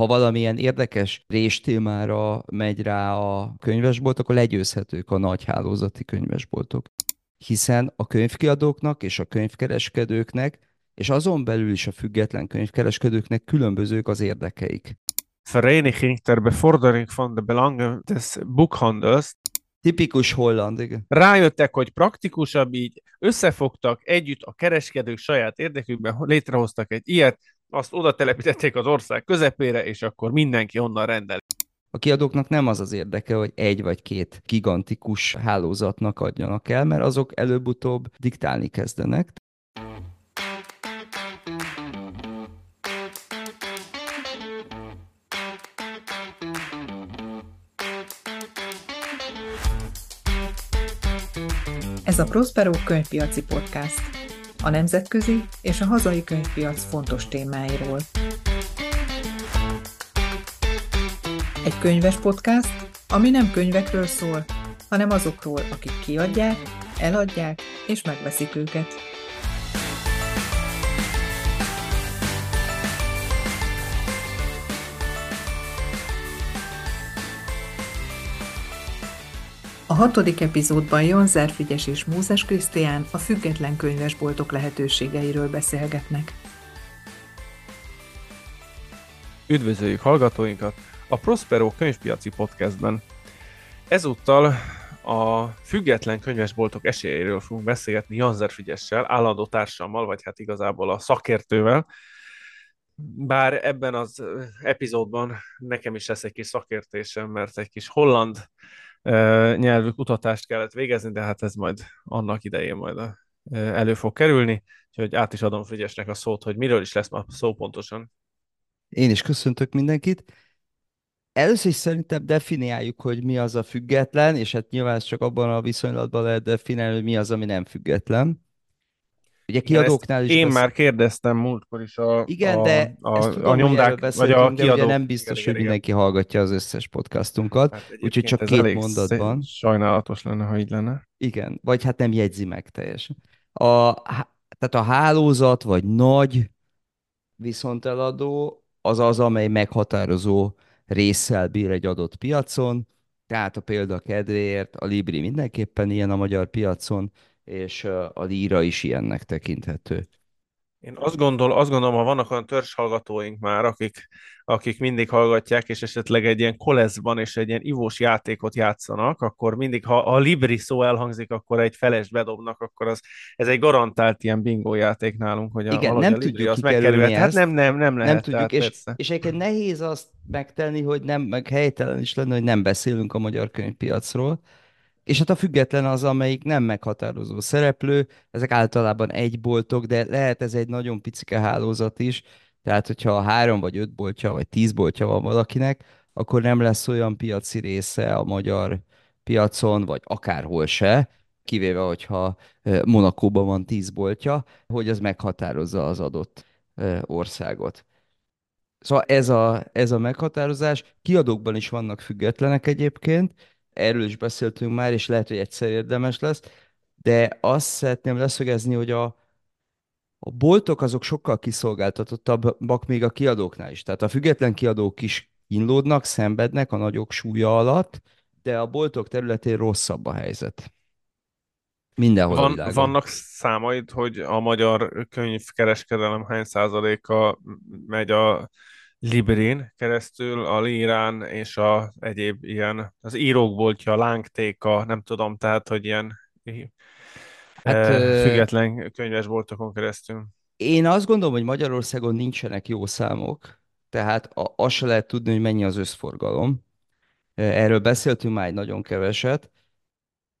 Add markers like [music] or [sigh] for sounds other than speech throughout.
Ha valamilyen érdekes réstémára megy rá a könyvesbolt, akkor legyőzhetők a nagy hálózati könyvesboltok. Hiszen a könyvkiadóknak és a könyvkereskedőknek, és azon belül is a független könyvkereskedőknek különbözők az érdekeik. Vereniging ter bevordering van de belangen des boekhandels Tipikus holland, igen. rájöttek, hogy praktikusabb így, összefogtak együtt a kereskedők saját érdekükben, létrehoztak egy ilyet, azt oda telepítették az ország közepére, és akkor mindenki onnan rendel. A kiadóknak nem az az érdeke, hogy egy vagy két gigantikus hálózatnak adjanak el, mert azok előbb-utóbb diktálni kezdenek. Ez a Prospero könyvpiaci podcast. A nemzetközi és a hazai könyvpiac fontos témáiról. Egy könyves podcast, ami nem könyvekről szól, hanem azokról, akik kiadják, eladják és megveszik őket. Hatodik epizódban Jan Zerfigyes és Mózes Krisztián a független könyvesboltok lehetőségeiről beszélgetnek. Üdvözöljük hallgatóinkat a Prospero könyvpiaci podcastben. Ezúttal a független könyvesboltok esélyeiről fogunk beszélgetni Janzer Figyessel, állandó társammal, vagy hát igazából a szakértővel. Bár ebben az epizódban nekem is lesz egy kis szakértésem, mert egy kis holland nyelvű kutatást kellett végezni, de hát ez majd annak idején majd a, elő fog kerülni, úgyhogy át is adom Frigyesnek a szót, hogy miről is lesz ma szó pontosan. Én is köszöntök mindenkit. Először is szerintem definiáljuk, hogy mi az a független, és hát nyilván csak abban a viszonylatban lehet definiálni, hogy mi az, ami nem független. Ugye kiadóknál is... Én már kérdeztem múltkor is a, Igen, a, de a, ezt a, tudom, a nyomdák, vagy a de ugye nem biztos, hogy mindenki hallgatja az összes podcastunkat, Hát úgyhogy csak két mondatban. Sajnálatos lenne, ha így lenne. Igen, vagy hát nem jegyzi meg teljesen. A, há- tehát a hálózat, vagy nagy viszonteladó az az, amely meghatározó résszel bír egy adott piacon, tehát a példa kedvéért a Libri mindenképpen ilyen a magyar piacon, és a Líra is ilyennek tekinthető. Én azt, gondol, azt gondolom, ha vannak olyan törzshallgatóink már, akik, akik mindig hallgatják, és esetleg egy ilyen koleszban és egy ilyen ivós játékot játszanak, akkor mindig, ha a Libri szó elhangzik, akkor egy felest bedobnak, akkor az, ez egy garantált ilyen bingo játék nálunk, hogy a, Igen, nem a tudjuk az megkerülhet. Hát nem, nem, nem lehet. Nem tudjuk, és, persze. és egyébként nehéz azt megtenni, hogy nem, meg helytelen is lenne, hogy nem beszélünk a magyar könyvpiacról. És hát a független az, amelyik nem meghatározó szereplő, ezek általában egy boltok, de lehet ez egy nagyon picike hálózat is, tehát hogyha három vagy öt boltja, vagy tíz boltja van valakinek, akkor nem lesz olyan piaci része a magyar piacon, vagy akárhol se, kivéve, hogyha Monakóban van tíz boltja, hogy az meghatározza az adott országot. Szóval ez a, ez a meghatározás. Kiadókban is vannak függetlenek egyébként, erről is beszéltünk már, és lehet, hogy egyszer érdemes lesz, de azt szeretném leszögezni, hogy a, a boltok azok sokkal kiszolgáltatottabbak még a kiadóknál is. Tehát a független kiadók is kínlódnak, szenvednek a nagyok súlya alatt, de a boltok területén rosszabb a helyzet. Mindenhol a Van, világon. vannak számaid, hogy a magyar könyvkereskedelem hány százaléka megy a Librin keresztül, a Lírán és a egyéb ilyen, az írókboltja, lángtéka, nem tudom, tehát, hogy ilyen Hát, ö, független könyvesboltokon keresztül. Én azt gondolom, hogy Magyarországon nincsenek jó számok, tehát azt se lehet tudni, hogy mennyi az összforgalom. Erről beszéltünk már egy nagyon keveset.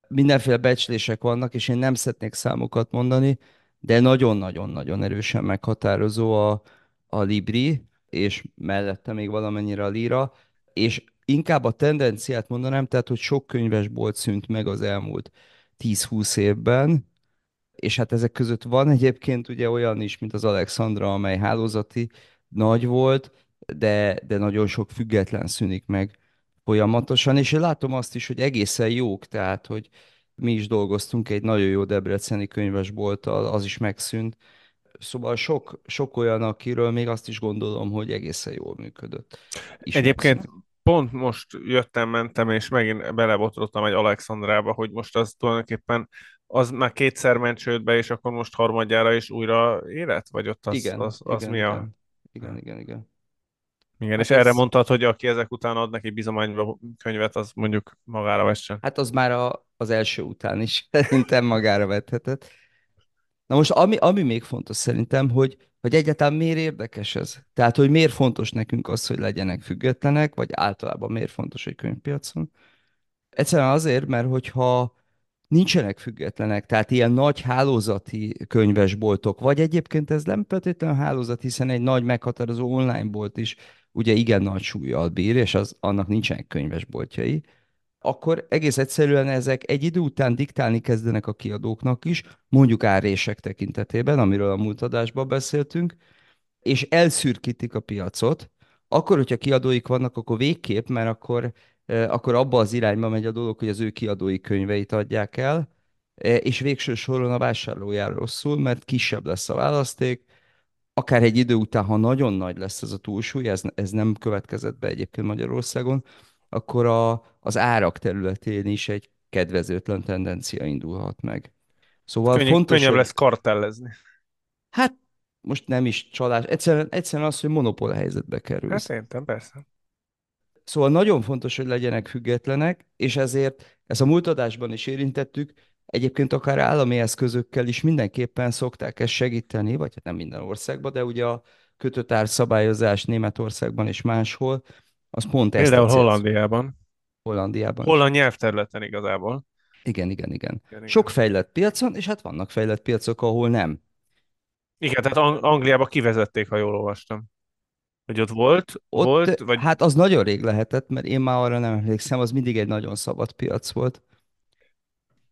Mindenféle becslések vannak, és én nem szeretnék számokat mondani, de nagyon-nagyon-nagyon erősen meghatározó a, a Libri, és mellette még valamennyire a Lira, és inkább a tendenciát mondanám, tehát, hogy sok könyvesbolt szűnt meg az elmúlt 10-20 évben, és hát ezek között van egyébként ugye olyan is, mint az Alexandra, amely hálózati nagy volt, de, de nagyon sok független szűnik meg folyamatosan, és én látom azt is, hogy egészen jók, tehát, hogy mi is dolgoztunk egy nagyon jó debreceni könyvesbolttal, az is megszűnt. Szóval sok, sok olyan, akiről még azt is gondolom, hogy egészen jól működött. Ismersz? Egyébként pont most jöttem, mentem, és megint belebotlottam egy Alexandrába, hogy most az tulajdonképpen az már kétszer ment csődbe, és akkor most harmadjára is újra élet? Vagy ott az, Igen, az, az igen, mi a... igen. Igen, igen, igen. Igen, és Hát erre ez, mondtad, hogy aki ezek után ad neki bizományba könyvet, az mondjuk magára vessen. hát az már a, az első után is [laughs] szerintem magára vethetett. Na most ami, ami még fontos szerintem, hogy, hogy egyáltalán miért érdekes ez? Tehát, hogy miért fontos nekünk az, hogy legyenek függetlenek, vagy általában miért fontos egy könyvpiacon? Egyszerűen azért, mert hogyha nincsenek függetlenek, tehát ilyen nagy hálózati könyvesboltok, vagy egyébként ez nem feltétlenül hálózat, hiszen egy nagy meghatározó online bolt is ugye igen nagy súlyjal bír, és az, annak nincsenek könyvesboltjai, akkor egész egyszerűen ezek egy idő után diktálni kezdenek a kiadóknak is, mondjuk árések tekintetében, amiről a múlt adásban beszéltünk, és elszürkítik a piacot, akkor, hogyha kiadóik vannak, akkor végképp, mert akkor, eh, akkor abba az irányba megy a dolog, hogy az ő kiadói könyveit adják el, eh, és végső soron a vásárlójára rosszul, mert kisebb lesz a választék, akár egy idő után, ha nagyon nagy lesz ez a túlsúly, ez, ez nem következett be egyébként Magyarországon, akkor a, az árak területén is egy kedvezőtlen tendencia indulhat meg. Szóval Könnyebb, fontos, könnyebb hogy lesz kartellezni. hát most nem is csalás, egyszerűen, egyszerűen az, hogy monopól helyzetbe kerülsz. Hát értem, persze. Szóval nagyon fontos, hogy legyenek függetlenek, és ezért ezt a múlt adásban is érintettük, egyébként akár állami eszközökkel is mindenképpen szokták ezt segíteni, vagy hát nem minden országban, de ugye a kötött árszabályozás Németországban és máshol, az pont ezt Például Hollandiában. Hollandiában. Holland nyelvterületen igazából. Igen, igen, igen. Igen, Sok igen. fejlett piacon, és hát vannak fejlett piacok, ahol nem. Igen, tehát Ang- Angliába kivezették, ha jól olvastam. Hogy ott volt, volt, Ott, vagy hát az nagyon rég lehetett, mert én már arra nem emlékszem, az mindig egy nagyon szabad piac volt.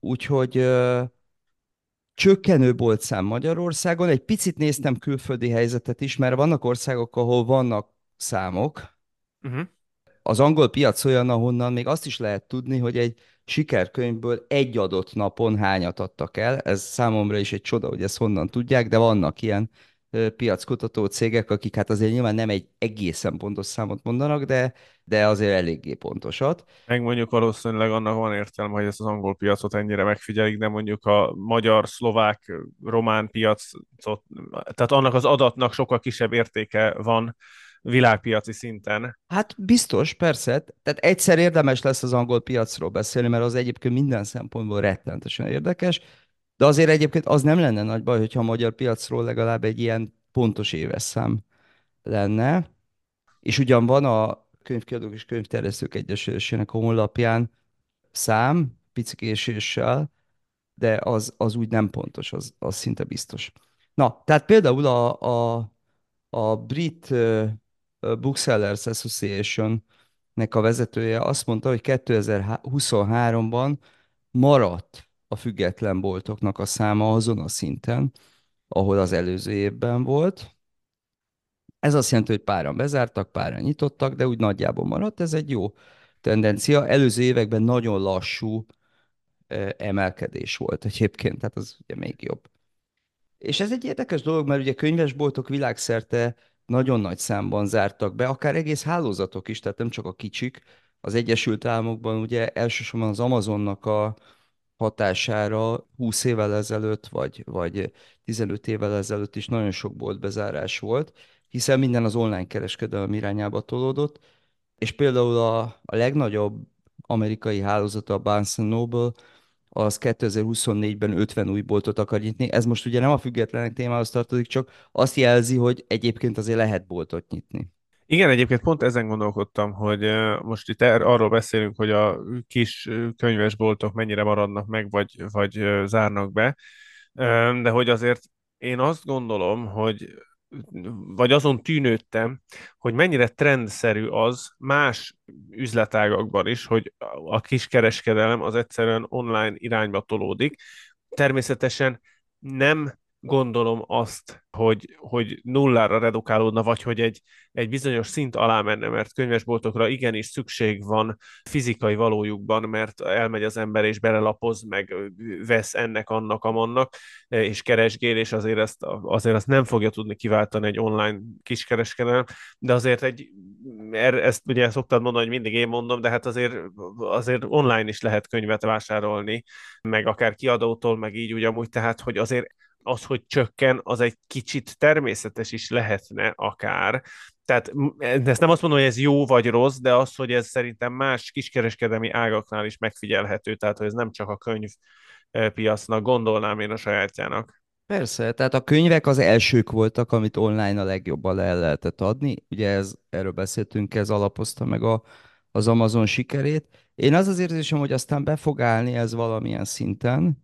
Úgyhogy ö, csökkenő boltszám Magyarországon. Egy picit néztem külföldi helyzetet is, mert vannak országok, ahol vannak számok. Uh-huh. Az angol piac olyan, ahonnan még azt is lehet tudni, hogy egy sikerkönyvből egy adott napon hányat adtak el. Ez számomra is egy csoda, hogy ezt honnan tudják, de vannak ilyen piackutató cégek, akik hát azért nyilván nem egy egészen pontos számot mondanak, de, de azért eléggé pontosat. meg mondjuk valószínűleg annak van értelme, hogy ezt az angol piacot ennyire megfigyelik, de mondjuk a magyar, szlovák, román piacot, tehát annak az adatnak sokkal kisebb értéke van világpiaci szinten. Hát biztos, persze. Tehát egyszer érdemes lesz az angol piacról beszélni, mert az egyébként minden szempontból rettentesen érdekes, de azért egyébként az nem lenne nagy baj, hogyha a magyar piacról legalább egy ilyen pontos éves szám lenne. És ugyan van a Könyvkiadók és Könyvterjesztők Egyesülésének honlapján szám, pici késéssel, de az, az úgy nem pontos, az, az szinte biztos. Na, tehát például a, a, a brit Booksellers Association-nek a vezetője azt mondta, hogy 2023-ban maradt a független boltoknak a száma azon a szinten, ahol az előző évben volt. Ez azt jelenti, hogy páran bezártak, páran nyitottak, de úgy nagyjából maradt. Ez egy jó tendencia. Előző években nagyon lassú emelkedés volt egyébként, tehát az ugye még jobb. És ez egy érdekes dolog, mert ugye könyvesboltok világszerte nagyon nagy számban zártak be, akár egész hálózatok is, tehát nem csak a kicsik. Az Egyesült Államokban ugye elsősorban az Amazonnak a hatására 20 évvel ezelőtt, vagy, vagy 15 évvel ezelőtt is nagyon sok boltbezárás volt, hiszen minden az online kereskedelem irányába tolódott, és például a, a legnagyobb amerikai hálózata a Barnes Noble, az 2024-ben 50 új boltot akar nyitni. Ez most ugye nem a függetlenek témához tartozik, csak azt jelzi, hogy egyébként azért lehet boltot nyitni. Igen, egyébként pont ezen gondolkodtam, hogy most itt er, arról beszélünk, hogy a kis könyvesboltok mennyire maradnak meg, vagy, vagy zárnak be, de hogy azért én azt gondolom, hogy vagy azon tűnődtem, hogy mennyire trendszerű az más üzletágakban is, hogy a kiskereskedelem az egyszerűen online irányba tolódik. Természetesen nem gondolom azt, hogy, hogy nullára redukálódna, vagy hogy egy, egy bizonyos szint alá menne, mert könyvesboltokra igenis szükség van fizikai valójukban, mert elmegy az ember és belelapoz, meg vesz ennek, annak, amannak, és keresgél, és azért ezt, azért ezt nem fogja tudni kiváltani egy online kiskereskedelem, de azért egy, er, ezt ugye szoktad mondani, hogy mindig én mondom, de hát azért, azért online is lehet könyvet vásárolni, meg akár kiadótól, meg így úgy amúgy, tehát hogy azért az, hogy csökken, az egy kicsit természetes is lehetne akár. Tehát ezt nem azt mondom, hogy ez jó vagy rossz, de az, hogy ez szerintem más kiskereskedelmi ágaknál is megfigyelhető, tehát hogy ez nem csak a könyv piacnak gondolnám én a sajátjának. Persze, tehát a könyvek az elsők voltak, amit online a legjobban el lehetett adni. Ugye ez, erről beszéltünk, ez alapozta meg a, az Amazon sikerét. Én az az érzésem, hogy aztán be fog állni ez valamilyen szinten,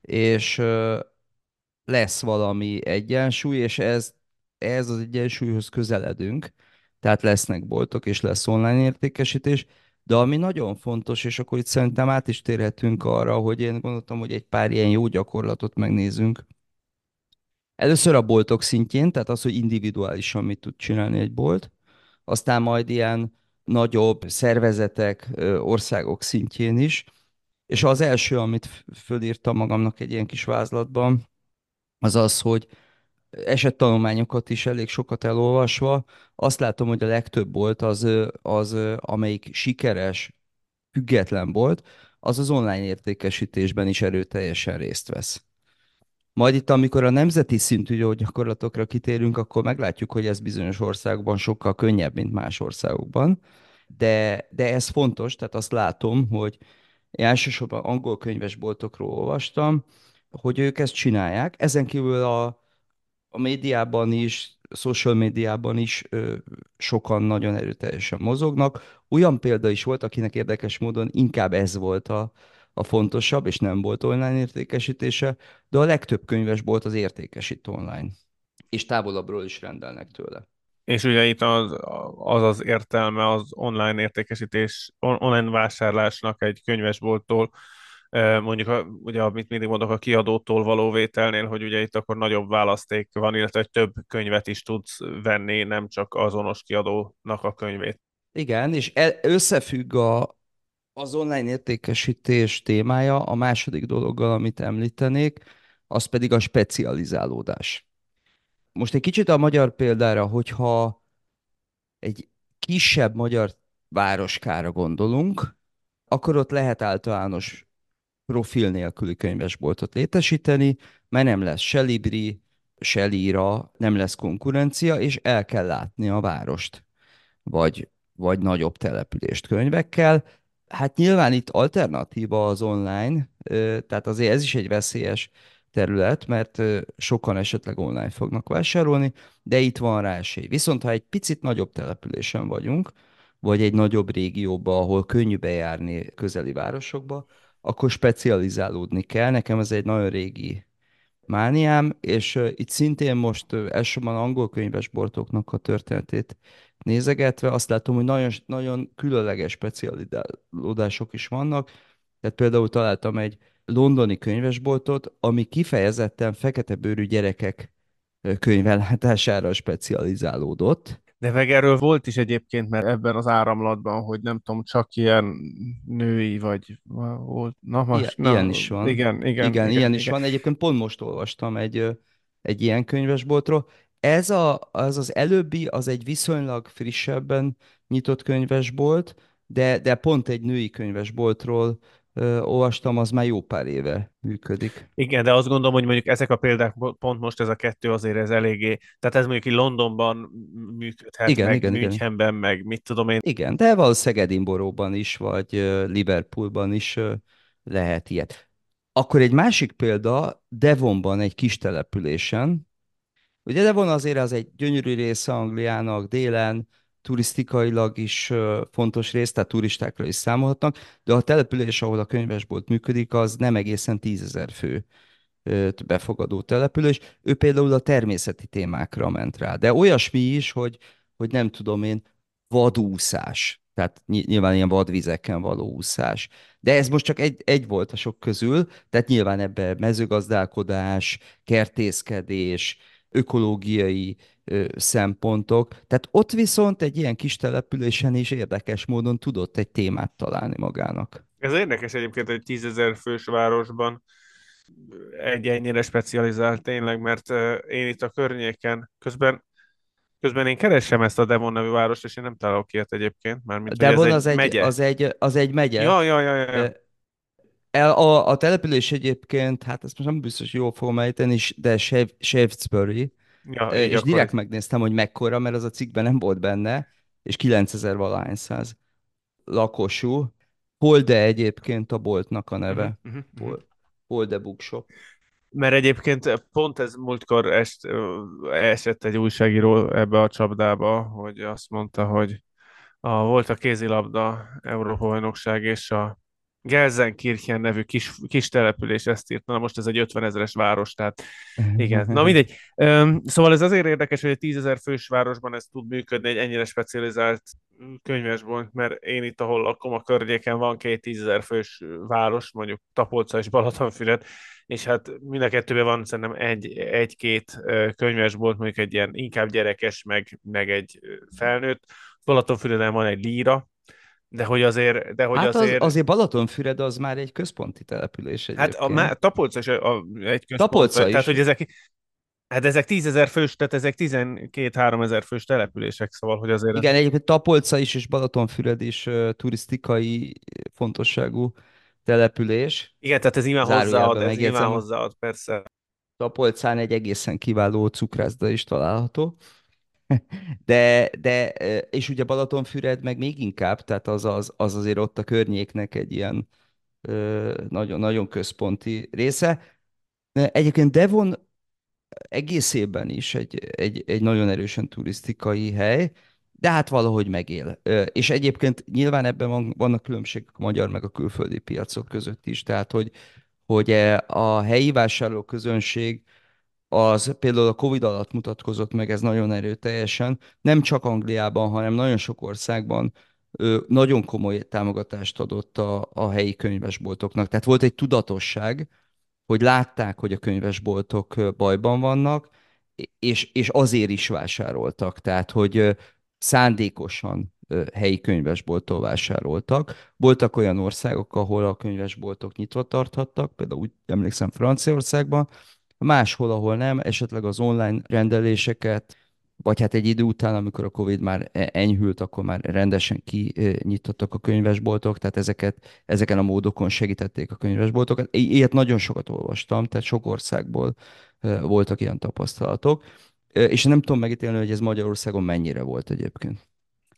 és lesz valami egyensúly, és ez, ez az egyensúlyhoz közeledünk, tehát lesznek boltok, és lesz online értékesítés, de ami nagyon fontos, és akkor itt szerintem át is térhetünk arra, hogy én gondoltam, hogy egy pár ilyen jó gyakorlatot megnézünk. Először a boltok szintjén, tehát az, hogy individuálisan mit tud csinálni egy bolt, aztán majd ilyen nagyobb szervezetek, országok szintjén is. És az első, amit fölírtam magamnak egy ilyen kis vázlatban, az az, hogy esettanulmányokat is elég sokat elolvasva, azt látom, hogy a legtöbb volt az, az amelyik sikeres, független volt, az az online értékesítésben is erőteljesen részt vesz. Majd itt, amikor a nemzeti szintű gyakorlatokra kitérünk, akkor meglátjuk, hogy ez bizonyos országokban sokkal könnyebb, mint más országokban. De, de ez fontos, tehát azt látom, hogy elsősorban angol könyvesboltokról olvastam, hogy ők ezt csinálják. Ezen kívül a, a médiában is, a social médiában is ö, sokan nagyon erőteljesen mozognak. Olyan példa is volt, akinek érdekes módon inkább ez volt a, a fontosabb, és nem volt online értékesítése, de a legtöbb könyves volt az értékesít online, és távolabbról is rendelnek tőle. És ugye itt az az, az értelme az online értékesítés, online vásárlásnak egy könyvesbolttól, mondjuk, a, ugye, amit mindig mondok, a kiadótól való vételnél, hogy ugye itt akkor nagyobb választék van, illetve több könyvet is tudsz venni, nem csak azonos kiadónak a könyvét. Igen, és el, összefügg a, az online értékesítés témája a második dologgal, amit említenék, az pedig a specializálódás. Most egy kicsit a magyar példára, hogyha egy kisebb magyar városkára gondolunk, akkor ott lehet általános profil nélküli könyvesboltot létesíteni, mert nem lesz se Libri, se Lira, nem lesz konkurencia, és el kell látni a várost, vagy, vagy nagyobb települést könyvekkel. Hát nyilván itt alternatíva az online, tehát azért ez is egy veszélyes terület, mert sokan esetleg online fognak vásárolni, de itt van rá esély. Viszont ha egy picit nagyobb településen vagyunk, vagy egy nagyobb régióba, ahol könnyű bejárni közeli városokba, akkor specializálódni kell. Nekem ez egy nagyon régi mániám, és itt szintén most elsősorban angol könyvesboltoknak a történetét nézegetve azt látom, hogy nagyon, nagyon különleges specializálódások is vannak. Tehát például találtam egy londoni könyvesboltot, ami kifejezetten fekete bőrű gyerekek könyvellátására specializálódott. De meg erről volt is egyébként, mert ebben az áramlatban, hogy nem tudom, csak ilyen női, vagy volt. Na, most, ilyen, ilyen is van. Igen, igen. Igen, igen ilyen igen. is van. Egyébként pont most olvastam egy, egy ilyen könyvesboltról. Ez a, az az előbbi, az egy viszonylag frissebben nyitott könyvesbolt, de, de pont egy női könyvesboltról ö, olvastam, az már jó pár éve működik. Igen, de azt gondolom, hogy mondjuk ezek a példák, pont most ez a kettő azért ez eléggé, tehát ez mondjuk így Londonban működhet, igen, meg igen, Münchenben, igen. meg mit tudom én. Igen, de valószínűleg Edinboróban is, vagy Liverpoolban is lehet ilyet. Akkor egy másik példa, Devonban, egy kis településen, Ugye Devon azért az egy gyönyörű része Angliának, délen, turisztikailag is fontos rész, tehát turistákra is számolhatnak, de a település, ahol a könyvesbolt működik, az nem egészen tízezer fő befogadó település. Ő például a természeti témákra ment rá, de olyasmi is, hogy, hogy nem tudom én, vadúszás. Tehát nyilván ilyen vadvizeken való úszás. De ez most csak egy, egy volt a sok közül, tehát nyilván ebbe mezőgazdálkodás, kertészkedés, ökológiai szempontok. Tehát ott viszont egy ilyen kis településen is érdekes módon tudott egy témát találni magának. Ez érdekes egyébként, hogy tízezer fős városban egy ennyire specializált tényleg, mert én itt a környéken közben Közben én keresem ezt a Devon nevű várost, és én nem találok ilyet egyébként. Mármint, Devon ez az, egy, megye. az, egy, az egy megye. Ja, ja, ja, ja. El, a, a település egyébként, hát ezt most nem biztos jól fogom ejteni, de Shaftesbury, ja, és direkt megnéztem, hogy mekkora, mert az a cikkben nem volt benne, és 9000 valahány száz lakosú. Holde egyébként a boltnak a neve. Uh-huh, uh-huh. Holde Bookshop. Mert egyébként pont ez múltkor est, esett egy újságíró ebbe a csapdába, hogy azt mondta, hogy a, volt a kézilabda Európa bajnokság, és a Gelsenkirchen nevű kis, kis település ezt írt. Na most ez egy 50 ezeres város, tehát [laughs] igen. Na mindegy. Szóval ez azért érdekes, hogy egy 10 ezer fős városban ez tud működni, egy ennyire specializált könyvesbolt, mert én itt, ahol lakom a környéken van két 10 ezer fős város, mondjuk Tapolca és Balatonfüred, és hát mind a kettőben van szerintem egy, egy-két könyvesbolt, mondjuk egy ilyen inkább gyerekes, meg, meg egy felnőtt. Balatonfüreden van egy líra, de hogy azért... De hogy hát azért... Az, azért Balatonfüred az már egy központi település egyébként. Hát a, má, Tapolca is a, a, egy központ. Tapolca is. Tehát, hogy ezek, Hát ezek tízezer fős, tehát ezek 12-3 ezer fős települések, szóval, hogy azért... Igen, egyébként Tapolca is és Balatonfüred is uh, turisztikai fontosságú település. Igen, tehát ez imán hozzáad, ez imán hozzáad, persze. Tapolcán egy egészen kiváló cukrászda is található. [laughs] De, de, és ugye Balatonfüred meg még inkább, tehát az, az, az azért ott a környéknek egy ilyen nagyon, nagyon központi része. Egyébként Devon egészében is egy, egy, egy nagyon erősen turisztikai hely, de hát valahogy megél. És egyébként nyilván ebben van, vannak különbségek a magyar meg a külföldi piacok között is, tehát hogy, hogy e, a helyi vásárló közönség az például a Covid alatt mutatkozott meg, ez nagyon erőteljesen, nem csak Angliában, hanem nagyon sok országban nagyon komoly támogatást adott a, a helyi könyvesboltoknak. Tehát volt egy tudatosság, hogy látták, hogy a könyvesboltok bajban vannak, és, és azért is vásároltak. Tehát, hogy szándékosan helyi könyvesbolttól vásároltak. Voltak olyan országok, ahol a könyvesboltok nyitva tarthattak, például úgy emlékszem Franciaországban, máshol, ahol nem, esetleg az online rendeléseket, vagy hát egy idő után, amikor a Covid már e-, enyhült, akkor már rendesen kinyitottak a könyvesboltok, tehát ezeket, ezeken a módokon segítették a könyvesboltokat. Ilyet nagyon sokat olvastam, tehát sok országból voltak ilyen tapasztalatok, és nem tudom megítélni, hogy ez Magyarországon mennyire volt egyébként.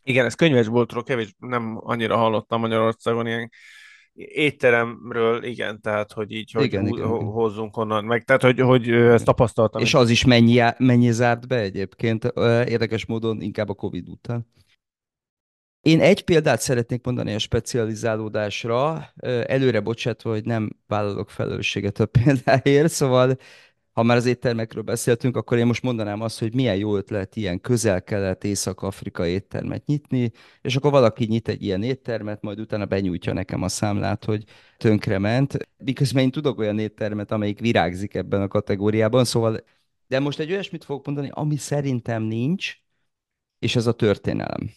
Igen, ez könyvesboltról kevés, nem annyira hallottam Magyarországon ilyen étteremről, igen, tehát, hogy így, hogy igen, hú, igen, hozzunk onnan, meg, tehát, hogy, hogy ezt tapasztaltam. És az is mennyi, mennyi zárt be egyébként, érdekes módon inkább a Covid után. Én egy példát szeretnék mondani a specializálódásra, előre bocsátva, hogy nem vállalok felelősséget a [laughs] példáért, szóval ha már az éttermekről beszéltünk, akkor én most mondanám azt, hogy milyen jó ötlet ilyen közel-kelet, észak-afrikai éttermet nyitni, és akkor valaki nyit egy ilyen éttermet, majd utána benyújtja nekem a számlát, hogy tönkrement. Miközben én tudok olyan éttermet, amelyik virágzik ebben a kategóriában, szóval de most egy olyasmit fogok mondani, ami szerintem nincs, és ez a történelem.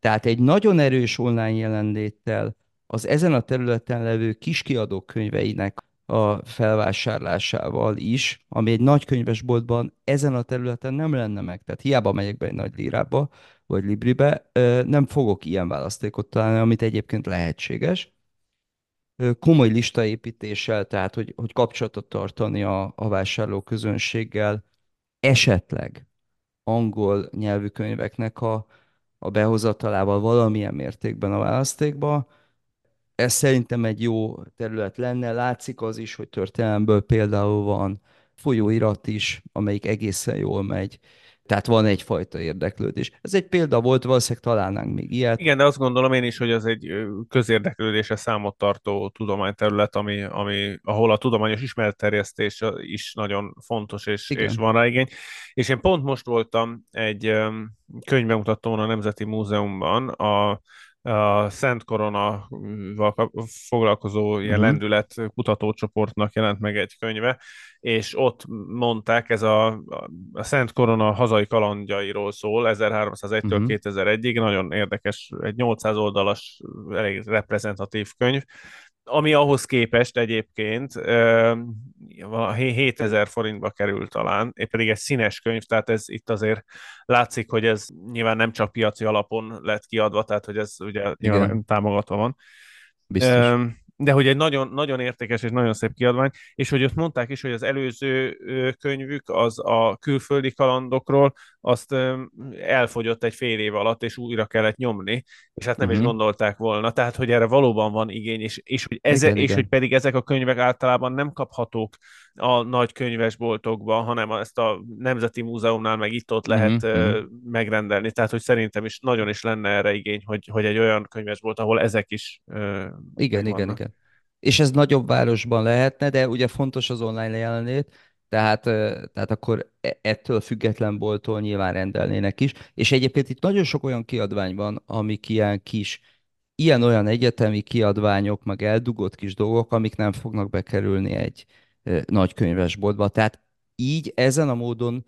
Tehát egy nagyon erős online jelenléttel az ezen a területen levő kiskiadók könyveinek a felvásárlásával is, ami egy nagy könyvesboltban ezen a területen nem lenne meg. Tehát hiába megyek be egy nagy lírába, vagy libribe, nem fogok ilyen választékot találni, amit egyébként lehetséges. Komoly listaépítéssel, tehát hogy, hogy kapcsolatot tartani a, a vásárló közönséggel, esetleg angol nyelvű könyveknek a, a behozatalával valamilyen mértékben a választékba, ez szerintem egy jó terület lenne. Látszik az is, hogy történelemből például van folyóirat is, amelyik egészen jól megy. Tehát van egyfajta érdeklődés. Ez egy példa volt, valószínűleg találnánk még ilyet. Igen, de azt gondolom én is, hogy ez egy ö, közérdeklődésre számot tartó tudományterület, ami, ami, ahol a tudományos ismeretterjesztés is nagyon fontos, és, és Igen. van rá igény. És én pont most voltam egy könyvbemutatón a Nemzeti Múzeumban, a a Szent Korona-val kap- foglalkozó ilyen Uh-huh. lendület kutatócsoportnak jelent meg egy könyve, és ott mondták, ez a, a Szent Korona hazai kalandjairól szól, 1301-től Uh-huh. 2001-ig, nagyon érdekes, egy 800 oldalas, elég reprezentatív könyv, ami ahhoz képest egyébként ö, vala- 7000 forintba kerül talán, épp pedig egy színes könyv, tehát ez itt azért látszik, hogy ez nyilván nem csak piaci alapon lett kiadva, tehát hogy ez ugye Igen, támogatva van. biztos. De hogy egy nagyon, nagyon értékes és nagyon szép kiadvány, és hogy ott mondták is, hogy az előző könyvük az a külföldi kalandokról, azt elfogyott egy fél év alatt, és újra kellett nyomni, és hát nem is Uh-huh. gondolták volna. Tehát, hogy erre valóban van igény, és, és, hogy, eze, Igen, és hogy igen. pedig ezek a könyvek általában nem kaphatók a nagy könyvesboltokban, hanem ezt a Nemzeti Múzeumnál meg itt-ott lehet Uh-huh. megrendelni. Tehát, hogy szerintem is nagyon is lenne erre igény, hogy, hogy egy olyan könyvesbolt, ahol ezek is Igen, igen, igen. És ez nagyobb városban lehetne, de ugye fontos az online jelenlét, tehát, tehát akkor e- ettől független bolttól nyilván rendelnének is. És egyébként itt nagyon sok olyan kiadvány van, amik ilyen kis, ilyen-olyan egyetemi kiadványok, meg eldugott kis dolgok, amik nem fognak bekerülni egy nagy könyvesboltba. Tehát így ezen a módon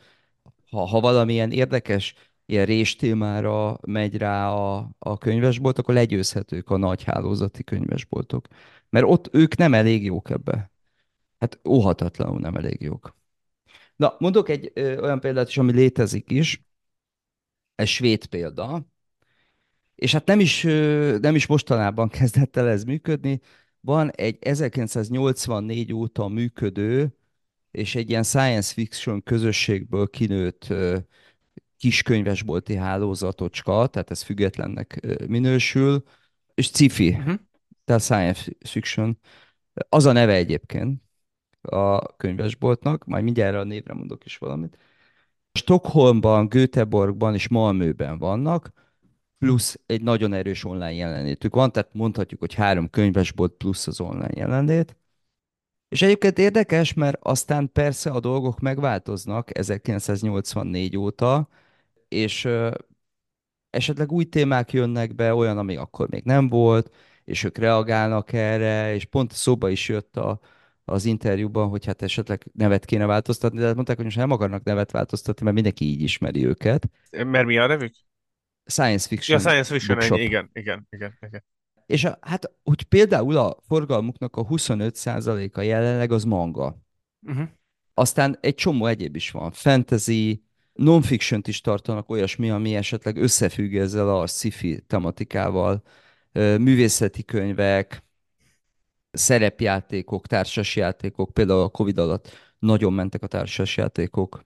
ha, ha valamilyen érdekes ilyen réstémára megy rá a, a könyvesbolt, akkor legyőzhetők a nagy hálózati könyvesboltok. Mert ott ők nem elég jók ebbe. Hát óhatatlanul nem elég jók. Na, mondok egy ö, olyan példát is, ami létezik is, egy svéd példa, és hát nem is, ö, nem is mostanában kezdett el ez működni, van egy 1984 óta működő, és egy ilyen science fiction közösségből kinőtt ö, kiskönyvesbolti hálózatocska, tehát ez függetlennek minősül, és sci-fi, Uh-huh. tehát science fiction. Az a neve egyébként a könyvesboltnak, majd mindjárt a névre mondok is valamit. Stockholmban, Göteborgban és Malmöben vannak, plusz egy nagyon erős online jelenlétük van, tehát mondhatjuk, hogy három könyvesbolt plusz az online jelenlét. És egyébként érdekes, mert aztán persze a dolgok megváltoznak 1984 óta, és esetleg új témák jönnek be, olyan, ami akkor még nem volt, és ők reagálnak erre, és pont szóba is jött a, az interjúban, hogy hát esetleg nevet kéne változtatni, de mondták, hogy most nem akarnak nevet változtatni, mert mindenki így ismeri őket. Mert mi a nevük? Science Ja, Fiction Science Fiction, ennyi, igen, igen, igen, igen. És a, hát, hogy például a forgalmuknak a 25%-a jelenleg az manga. Uh-huh. Aztán egy csomó egyéb is van. Fantasy, non-fiction is tartanak olyasmi, ami esetleg összefügg ezzel a sci-fi tematikával. Művészeti könyvek, szerepjátékok, társasjátékok, például a Covid alatt nagyon mentek a társasjátékok.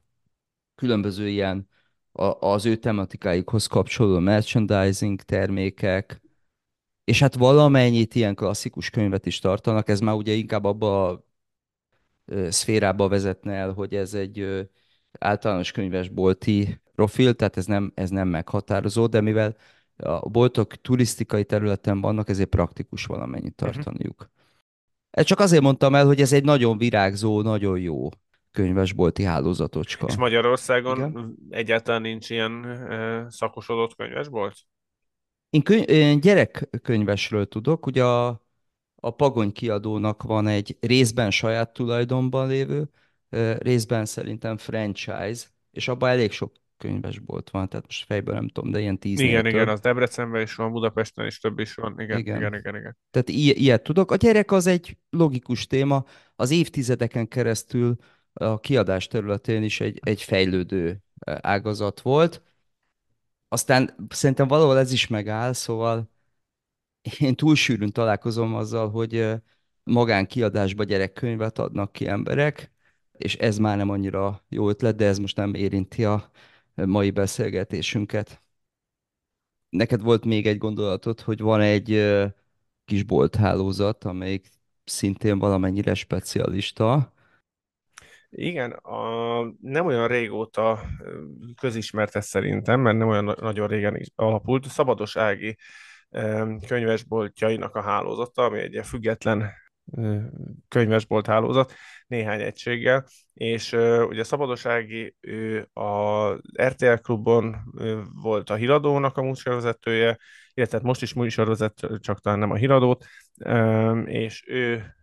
Különböző ilyen a, az ő tematikáikhoz kapcsolódó merchandising termékek, és hát valamennyit ilyen klasszikus könyvet is tartanak, ez már ugye inkább abba a szférába vezetne el, hogy ez egy általános könyvesbolti profil, tehát ez nem, ez nem meghatározó, de mivel a boltok turisztikai területen vannak, ezért praktikus valamennyit Uh-huh. tartaniuk. Ezt csak azért mondtam el, hogy ez egy nagyon virágzó, nagyon jó könyvesbolti És hálózatocska. Magyarországon Igen. egyáltalán nincs ilyen ö, szakosodott könyvesbolt? Én, köny- én gyerekkönyvesről tudok, ugye a, a Pagony kiadónak van egy részben saját tulajdonban lévő, részben szerintem franchise, és abban elég sok könyvesbolt van, tehát most fejből nem tudom, de ilyen tíznél Igen, igen, több. az Debrecenben is van, Budapesten is több is van. Igen, Igen. igen, igen, igen. Tehát i- ilyet tudok. A gyerek az egy logikus téma, az évtizedeken keresztül a kiadás területén is egy, egy fejlődő ágazat volt. Aztán szerintem valahol ez is megáll, szóval én túl sűrűn találkozom azzal, hogy magánkiadásba gyerekkönyvet adnak ki emberek, és ez már nem annyira jó ötlet, de ez most nem érinti a mai beszélgetésünket. Neked volt még egy gondolatod, hogy van egy ö, kis bolthálózat, amelyik szintén valamennyire specialista. Igen, a, nem olyan régóta közismert ez szerintem, mert nem olyan nagyon régen alapult. Szabados Ági könyvesboltjainak a hálózata, ami egy független könyvesbolt hálózat, néhány egységgel, és ugye Szabadosági ő a RTL klubon volt a híradónak a műsorvezetője, illetve hát most is műsorvezet, csak talán nem a híradót, és ő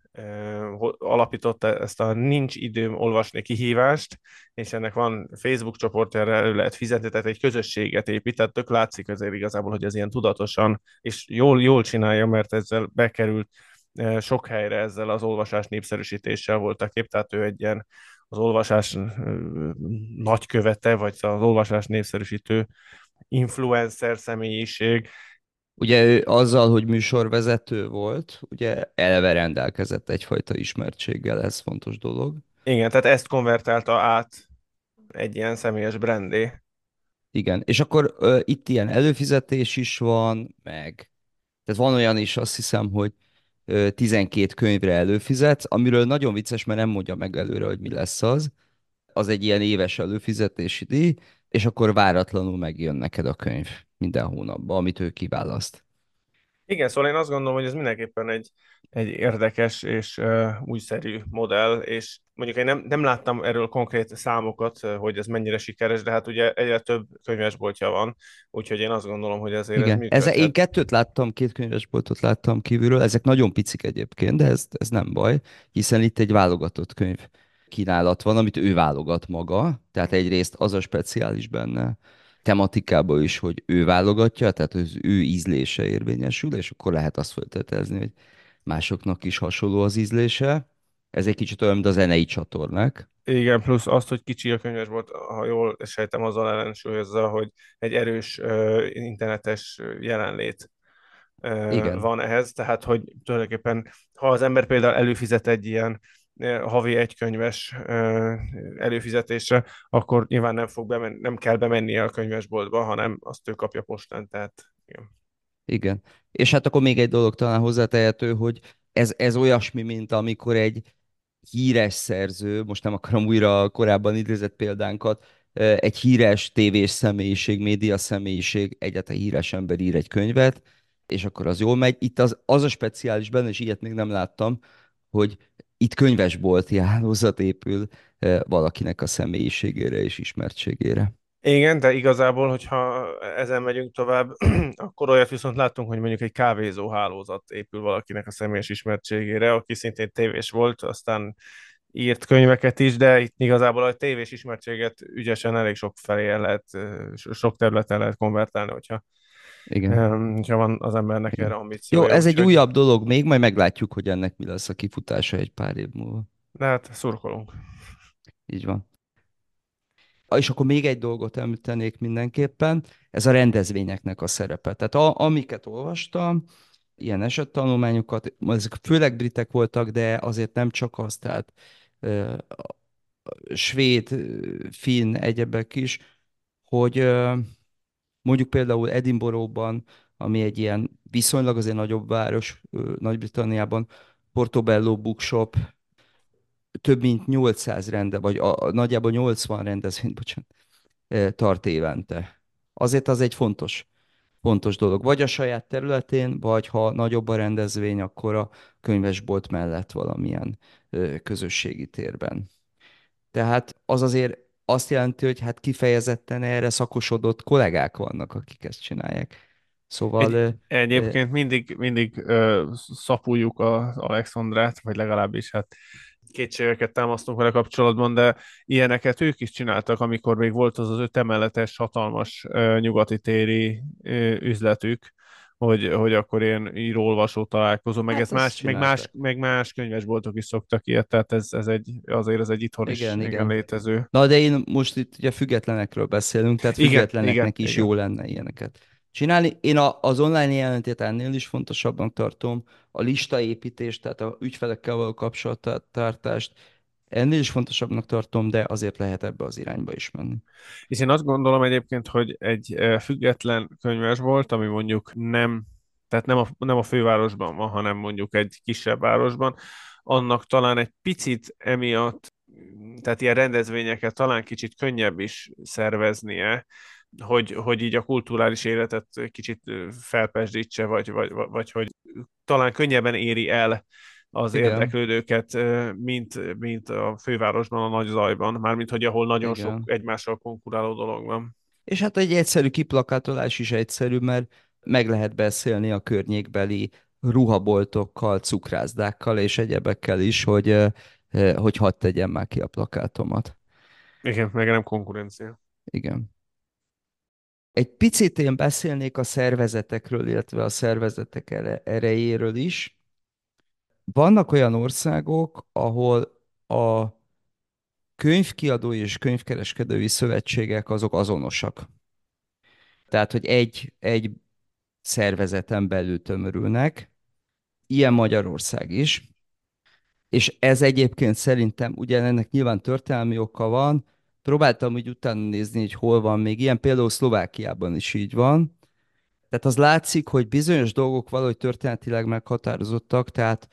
alapította ezt a Nincs időm olvasni kihívást, és ennek van Facebook csoport, erre elő lehet fizetni, tehát egy közösséget épített, tök látszik azért igazából, hogy ez ilyen tudatosan, és jól, jól csinálja, mert ezzel bekerült sok helyre ezzel az olvasás népszerűsítéssel volt a kép, tehát ő egy ilyen az olvasás nagykövete, vagy az olvasás népszerűsítő influencer személyiség, Ugye ő azzal, hogy műsorvezető volt, ugye eleve rendelkezett egyfajta ismertséggel, ez fontos dolog. Igen, tehát ezt konvertálta át egy ilyen személyes brandé. Igen, és akkor ö, itt ilyen előfizetés is van, meg tehát van olyan is, azt hiszem, hogy 12 könyvre előfizetsz, amiről nagyon vicces, mert nem mondja meg előre, hogy mi lesz az. Az egy ilyen éves előfizetési díj, és akkor váratlanul megjön neked a könyv minden hónapban, amit ő kiválaszt. Igen, szóval én azt gondolom, hogy ez mindenképpen egy, egy érdekes és uh, újszerű modell, és mondjuk én nem, nem láttam erről konkrét számokat, hogy ez mennyire sikeres, de hát ugye egyre több könyvesboltja van, úgyhogy én azt gondolom, hogy azért Igen. ez működhet. Ez, én kettőt láttam, két könyvesboltot láttam kívülről, ezek nagyon picik egyébként, de ez, ez nem baj, hiszen itt egy válogatott könyv kínálat van, amit ő válogat maga, tehát egyrészt az a speciális benne, tematikába is, hogy ő válogatja, tehát az ő ízlése érvényesül, és akkor lehet azt feltételezni, hogy másoknak is hasonló az ízlése. Ez egy kicsit olyan, mint a zenei csatornák. Igen, plusz azt, hogy kicsi a könyves volt, ha jól sejtem, azzal ellensúlyozza, hogy egy erős uh, internetes jelenlét uh, Igen. van ehhez, tehát hogy tulajdonképpen, ha az ember például előfizet egy ilyen havi egykönyves előfizetésre, akkor nyilván nem, fog bemenni, nem kell bemennie a könyvesboltba, hanem azt ő kapja postán, tehát igen. Igen. És hát akkor még egy dolog talán hozzátehető, hogy ez, ez olyasmi, mint amikor egy híres szerző, most nem akarom újra a korábban idézett példánkat, egy híres tévés személyiség, média személyiség, egyáltalán híres ember ír egy könyvet, és akkor az jól megy. Itt az, az a speciális benne, és ilyet még nem láttam, hogy itt könyvesbolti hálózat épül valakinek a személyiségére és ismertségére. Igen, de igazából, hogyha ezen megyünk tovább, [clears throat] akkor olyat viszont láttunk, hogy mondjuk egy kávézó hálózat épül valakinek a személyes ismertségére, aki szintén tévés volt, aztán írt könyveket is, de itt igazából a tévés ismertséget ügyesen elég sok felé lehet, sok területen lehet konvertálni, hogyha igen. Ha van az embernek Igen. erre ambíciója. Jó, ez egy újabb dolog még, majd meglátjuk, hogy ennek mi lesz a kifutása egy pár év múlva. De hát szurkolunk. Így van. És akkor még egy dolgot említenék mindenképpen, ez a rendezvényeknek a szerepe. Tehát a, amiket olvastam, ilyen esettanulmányokat, ezek főleg britek voltak, de azért nem csak az, tehát ö, svéd, finn, egyebek is, hogy ö, Mondjuk például Edinburghban, ami egy ilyen viszonylag azért nagyobb város Nagy-Britanniában, Portobello Bookshop több mint 800 rende, vagy a, a, nagyjából 80 rendezvényt, bocsánat, tart évente. Azért az egy fontos, fontos dolog. Vagy a saját területén, vagy ha nagyobb a rendezvény, akkor a könyvesbolt mellett valamilyen közösségi térben. Tehát az azért azt jelenti, hogy hát kifejezetten erre szakosodott kollégák vannak, akik ezt csinálják. Szóval... Egy, egyébként mindig, mindig uh, szapuljuk az Alexandrát, vagy legalábbis hát kétségeket támasztunk vele kapcsolatban, de ilyeneket ők is csináltak, amikor még volt az az öt emeletes, hatalmas nyugati téri üzletük, hogy, hogy akkor ilyen író-olvasó találkozó, meg hát ez más, meg más, meg más könyvesboltok is szoktak ilyet, tehát ez, ez egy, azért ez egy itthon igen, is igen. igen létező. Na de én most itt ugye függetlenekről beszélünk, tehát igen, függetleneknek igen, is igen. jó lenne ilyeneket csinálni. Én a, az online jelentét ennél is fontosabbnak tartom, a listaépítést, tehát a ügyfelekkel való kapcsolattartást, ennél is fontosabbnak tartom, de azért lehet ebbe az irányba is menni. És én azt gondolom egyébként, hogy egy független könyves volt, ami mondjuk nem, tehát nem a, nem a fővárosban van, hanem mondjuk egy kisebb városban, annak talán egy picit emiatt tehát ilyen rendezvényeket talán kicsit könnyebb is szerveznie, hogy, hogy így a kulturális életet kicsit felpesdítse, vagy, vagy, vagy hogy talán könnyebben éri el az Igen. érdeklődőket, mint, mint a fővárosban, a nagy zajban, mármint hogy ahol nagyon Igen. sok egymással konkuráló dolog van. És hát egy egyszerű kiplakátolás is egyszerű, mert meg lehet beszélni a környékbeli ruhaboltokkal, cukrászdákkal és egyebekkel is, hogy, hogy hadd tegyem már ki a plakátomat. Igen, meg nem konkurencia. Igen. Egy picit én beszélnék a szervezetekről, illetve a szervezetek erejéről is. Vannak olyan országok, ahol a könyvkiadói és könyvkereskedői szövetségek azok azonosak. Tehát, hogy egy, egy szervezeten belül tömörülnek, ilyen Magyarország is, és ez egyébként szerintem, ugye ennek nyilván történelmi oka van, próbáltam úgy utána nézni, hogy hol van még ilyen, például Szlovákiában is így van, tehát az látszik, hogy bizonyos dolgok valahogy történetileg meghatározottak, tehát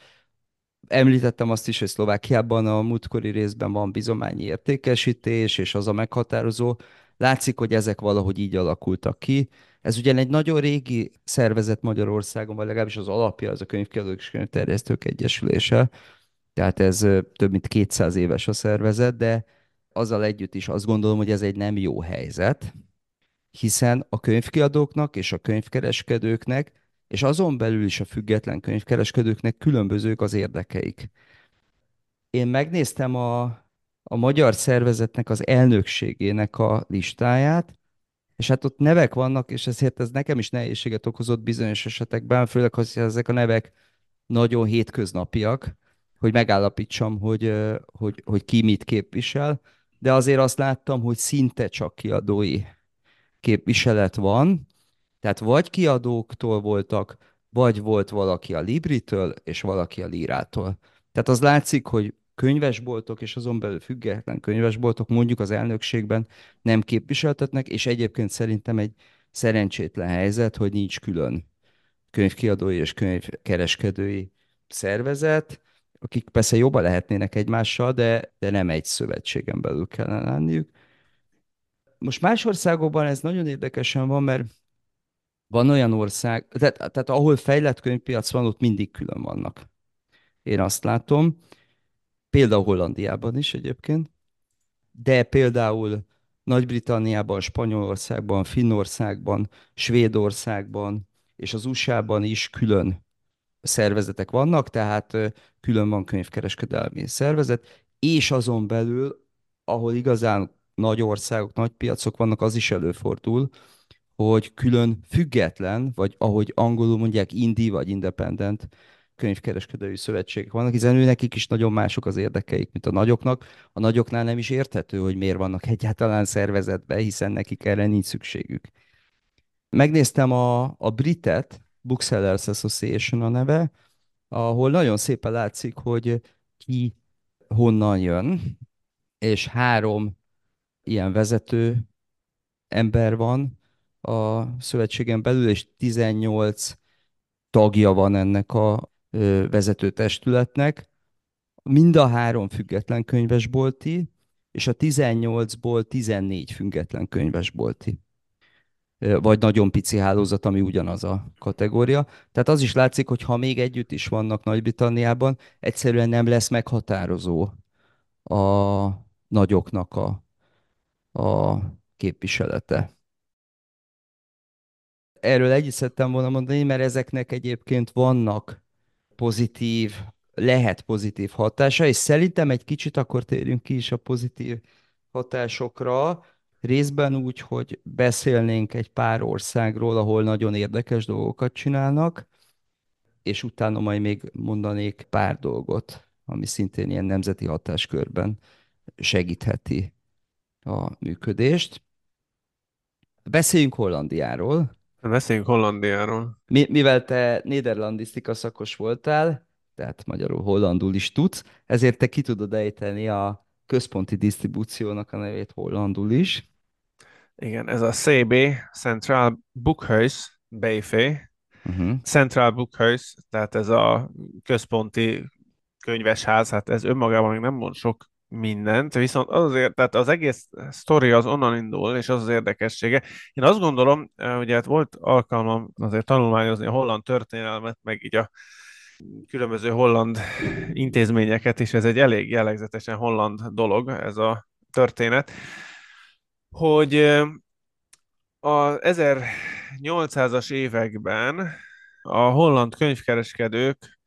Említettem azt is, hogy Szlovákiában a múltkori részben van bizományi értékesítés, és az a meghatározó. Látszik, hogy ezek valahogy így alakultak ki. Ez ugyan egy nagyon régi szervezet Magyarországon, vagy legalábbis az alapja az a könyvkiadók és könyvterjesztők egyesülése. Tehát ez több mint 200 éves a szervezet, de azzal együtt is azt gondolom, hogy ez egy nem jó helyzet, hiszen a könyvkiadóknak és a könyvkereskedőknek és azon belül is a független könyvkereskedőknek különbözők az érdekeik. Én megnéztem a, a magyar szervezetnek az elnökségének a listáját, és hát ott nevek vannak, és ezért ez nekem is nehézséget okozott bizonyos esetekben, főleg, hogy ezek a nevek nagyon hétköznapiak, hogy megállapítsam, hogy, hogy, hogy ki mit képvisel, de azért azt láttam, hogy szinte csak kiadói képviselet van, tehát vagy kiadóktól voltak, vagy volt valaki a Libritől, és valaki a Lírától. Tehát az látszik, hogy könyvesboltok, és azon belül független könyvesboltok mondjuk az elnökségben nem képviseltetnek, és egyébként szerintem egy szerencsétlen helyzet, hogy nincs külön könyvkiadói és könyvkereskedői szervezet, akik persze jobban lehetnének egymással, de, de nem egy szövetségen belül kellene lenniük. Most más országokban ez nagyon érdekesen van, mert van olyan ország, tehát, tehát ahol fejlett könyvpiac van, ott mindig külön vannak. Én azt látom. Például Hollandiában is egyébként. De például Nagy-Britanniában, Spanyolországban, Finnországban, Svédországban és az USA-ban is külön szervezetek vannak, tehát külön van könyvkereskedelmi szervezet, és azon belül, ahol igazán nagy országok, nagy piacok vannak, az is előfordul, hogy külön független, vagy ahogy angolul mondják, indie vagy independent könyvkereskedői szövetségek vannak, hiszen ő nekik is nagyon mások az érdekeik, mint a nagyoknak. A nagyoknál nem is érthető, hogy miért vannak egyáltalán szervezetben, hiszen nekik erre nincs szükségük. Megnéztem a, a Britet, Booksellers Association a neve, ahol nagyon szépen látszik, hogy ki honnan jön, és három ilyen vezető ember van, a szövetségen belül, és 18 tagja van ennek a vezető testületnek. Mind a három független könyvesbolti, és a 18-ból 14 független könyvesbolti. Vagy nagyon pici hálózat, ami ugyanaz a kategória. Tehát az is látszik, hogy ha még együtt is vannak Nagy-Britanniában, egyszerűen nem lesz meghatározó a nagyoknak a, a képviselete erről egyet szerettem volna mondani, mert ezeknek egyébként vannak pozitív, lehet pozitív hatása, és szerintem egy kicsit akkor térjünk ki is a pozitív hatásokra, részben úgy, hogy beszélnénk egy pár országról, ahol nagyon érdekes dolgokat csinálnak, és utána majd még mondanék pár dolgot, ami szintén ilyen nemzeti hatáskörben segítheti a működést. Beszéljünk Hollandiáról. Beszéljünk Hollandiáról. Mi, mivel te néderlandisztika szakos voltál, tehát magyarul hollandul is tudsz, ezért te ki tudod ejteni a központi disztribúciónak a nevét hollandul is. Igen, ez a CB, Central Bookhuis BV. Uh-huh. Central Bookhuis, tehát ez a központi könyvesház, hát ez önmagában még nem mond sok mindent, viszont az azért, tehát az egész sztori az onnan indul, és az az érdekessége. Én azt gondolom, ugye hát volt alkalmam azért tanulmányozni a holland történelmet, meg így a különböző holland intézményeket, és ez egy elég jellegzetesen holland dolog, ez a történet, hogy a 1800-as években a holland könyvkereskedők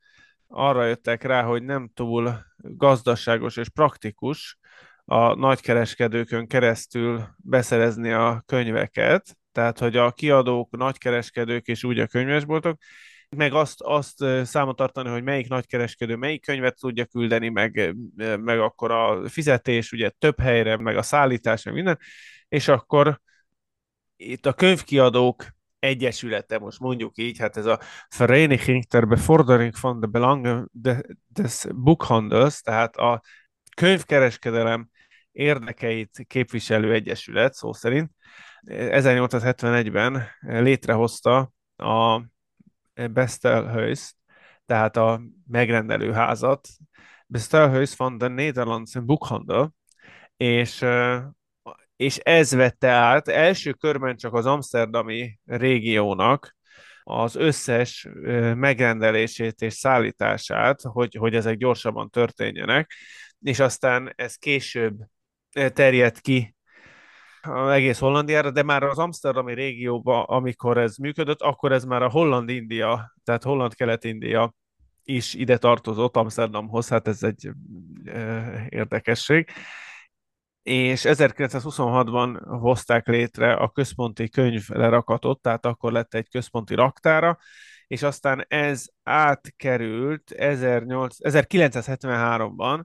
arra jöttek rá, hogy nem túl gazdaságos és praktikus a nagykereskedőkön keresztül beszerezni a könyveket, tehát hogy a kiadók, nagykereskedők és úgy a könyvesboltok, meg azt, azt számot tartani, hogy melyik nagykereskedő melyik könyvet tudja küldeni, meg, meg akkor a fizetés, ugye több helyre, meg a szállítás, meg minden, és akkor itt a könyvkiadók egyesülete, most mondjuk így, hát ez a Vereniging ter Bevordering van de Belangen des Bookhandels, tehát a könyvkereskedelem érdekeit képviselő egyesület, szó szerint, 1871-ben létrehozta a Bestelhuis, tehát a megrendelőházat, Bestelhuis van de Nederlandse Bookhandel, és és ez vette át első körben csak az amsterdami régiónak az összes megrendelését és szállítását, hogy, hogy ezek gyorsabban történjenek, és aztán ez később terjedt ki egész Hollandiára, de már az Amsterdami régióban, amikor ez működött, akkor ez már a Holland-India, tehát Holland-Kelet-India is ide tartozott Amsterdamhoz, hát ez egy érdekesség és 1926-ban hozták létre a központi könyv lerakatot, tehát akkor lett egy központi raktára, és aztán ez átkerült 1973-ban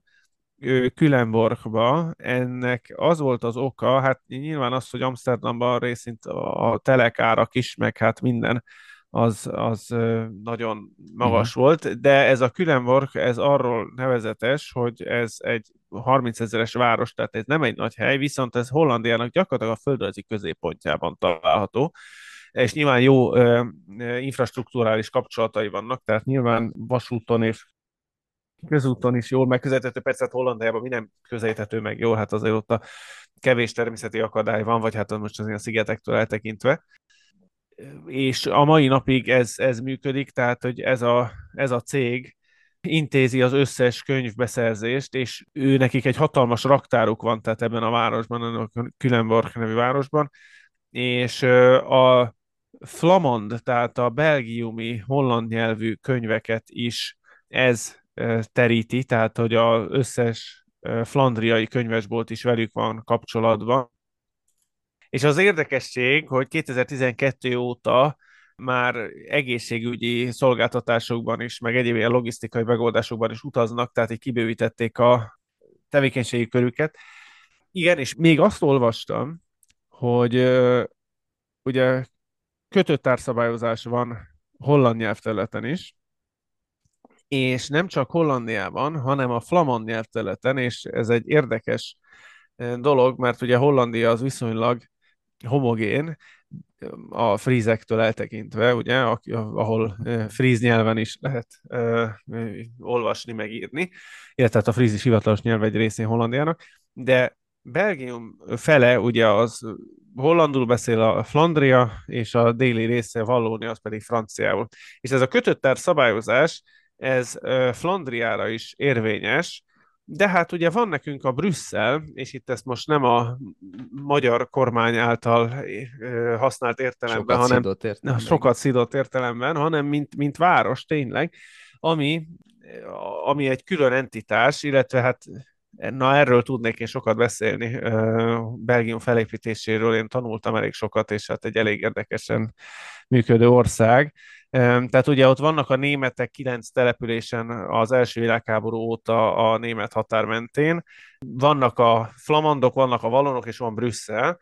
Külenborgba. Ennek az volt az oka, hát nyilván az, hogy Amsterdamban részint a telekárak is, meg hát minden az, az nagyon magas uh-huh. volt, de ez a Külenborg, ez arról nevezetes, hogy ez egy 30 ezeres város, tehát ez nem egy nagy hely, viszont ez Hollandiának gyakorlatilag a földrajzi középpontjában található, és nyilván jó ö, infrastruktúrális kapcsolatai vannak, tehát nyilván vasúton és közúton is jól megközelíthető, persze hát Hollandiában mi nem közelíthető meg jól, hát azért ott a kevés természeti akadály van, vagy hát most az a szigetektől eltekintve, és a mai napig ez, ez működik, tehát hogy ez a, ez a cég intézi az összes könyvbeszerzést, és ő nekik egy hatalmas raktáruk van, tehát ebben a városban, a Külenborg nevű városban, és a flamand, tehát a belgiumi holland nyelvű könyveket is ez teríti, tehát hogy az összes flandriai könyvesbolt is velük van kapcsolatban. És az érdekesség, hogy 2012 óta már egészségügyi szolgáltatásokban is, meg egyéb ilyen logisztikai megoldásokban is utaznak, tehát így kibővítették a tevékenységi körüket. Igen, és még azt olvastam, hogy ugye kötött társzabályozás van holland nyelvterületen is, és nem csak Hollandiában, hanem a flamand nyelvterületen, és ez egy érdekes dolog, mert ugye Hollandia az viszonylag homogén, a frízektől eltekintve, ugye, ahol fríz nyelven is lehet olvasni, megírni, illetve hát a fríz is hivatalos nyelv egy részén Hollandiának, de Belgium fele ugye az hollandul beszél a Flandria, és a déli része Vallónia, az pedig franciául. És ez a kötöttár szabályozás, ez Flandriára is érvényes, de hát ugye van nekünk a Brüsszel, és itt ezt most nem a magyar kormány által használt értelemben, sokat hanem szidott értelemben. sokat szidott értelemben, hanem mint, mint város tényleg, ami, ami egy külön entitás, illetve hát na erről tudnék én sokat beszélni, Belgium felépítéséről én tanultam elég sokat, és hát egy elég érdekesen működő ország. Tehát ugye ott vannak a németek kilenc településen az első világháború óta a német határ mentén. Vannak a flamandok, vannak a valonok, és van Brüsszel.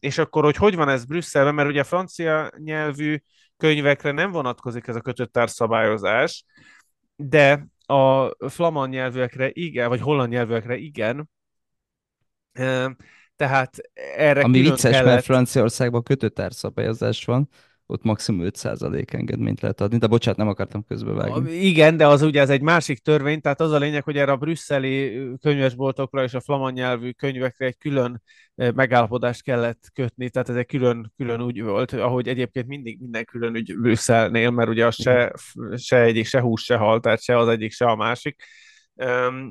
És akkor, hogy hogy van ez Brüsszelben, mert ugye francia nyelvű könyvekre nem vonatkozik ez a kötött szabályozás, de a flamand nyelvűekre igen, vagy holland nyelvűekre igen. Tehát erre Ami vicces, kellett... mert Franciaországban kötött szabályozás van, ott maximum 5% engedményt lehet adni, de bocsánat, nem akartam közbevágni. Igen, de az ugye ez egy másik törvény, tehát az a lényeg, hogy erre a brüsszeli könyvesboltokra és a flamand nyelvű könyvekre egy külön megállapodást kellett kötni, tehát ez egy külön, külön úgy volt, ahogy egyébként mindig minden külön ügy Brüsszelnél, mert ugye az se, se egyik, se hús, se hal, tehát se az egyik, se a másik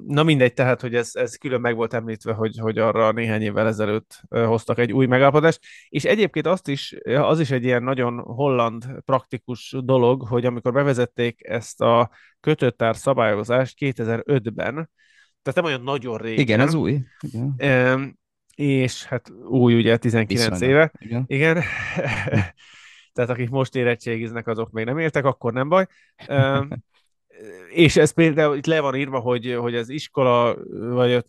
Na mindegy, tehát, hogy ez, ez külön meg volt említve, hogy, hogy arra néhány évvel ezelőtt hoztak egy új megállapodást, és egyébként azt is, az is egy ilyen nagyon holland praktikus dolog, hogy amikor bevezették ezt a kötöttár szabályozást 2005-ben, tehát nem olyan nagyon régen. Igen, ez új. Igen. És hát új ugye 19 Viszonylag. éve. Igen. Igen. [laughs] tehát akik most érettségiznek, azok még nem értek, akkor nem baj és ez például itt le van írva, hogy, hogy az iskola, vagy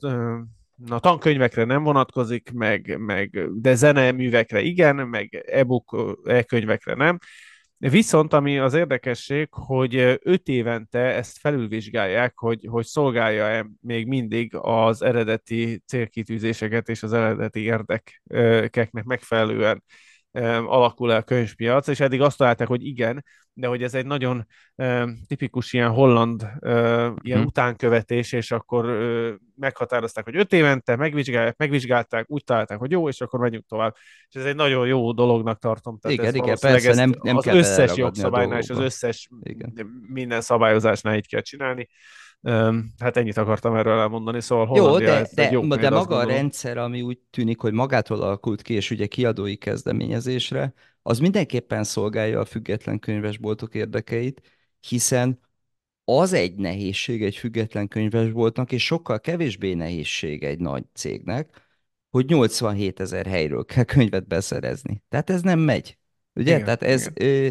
a tankönyvekre nem vonatkozik, meg, meg de zeneművekre igen, meg e-book, e-könyvekre nem. Viszont ami az érdekesség, hogy öt évente ezt felülvizsgálják, hogy, hogy szolgálja-e még mindig az eredeti célkitűzéseket és az eredeti érdekeknek megfelelően alakul el a könyvpiac, és eddig azt találták, hogy igen, de hogy ez egy nagyon uh, tipikus ilyen holland uh, ilyen hmm. utánkövetés, és akkor uh, meghatározták, hogy öt évente megvizsgálják, megvizsgálták, úgy találták, hogy jó, és akkor megyünk tovább. És ez egy nagyon jó dolognak tartom. Tehát igen, igen, persze, nem, nem az kell összes jogszabálynál és az összes igen. minden szabályozásnál így kell csinálni. Hát ennyit akartam erről elmondani, szóval Jó, de, de, jó de maga a rendszer, ami úgy tűnik, hogy magától alakult ki, és ugye kiadói kezdeményezésre, az mindenképpen szolgálja a független könyvesboltok érdekeit, hiszen az egy nehézség egy független könyvesboltnak, és sokkal kevésbé nehézség egy nagy cégnek, hogy 87 ezer helyről kell könyvet beszerezni. Tehát ez nem megy. Ugye? Igen, Tehát ez ö,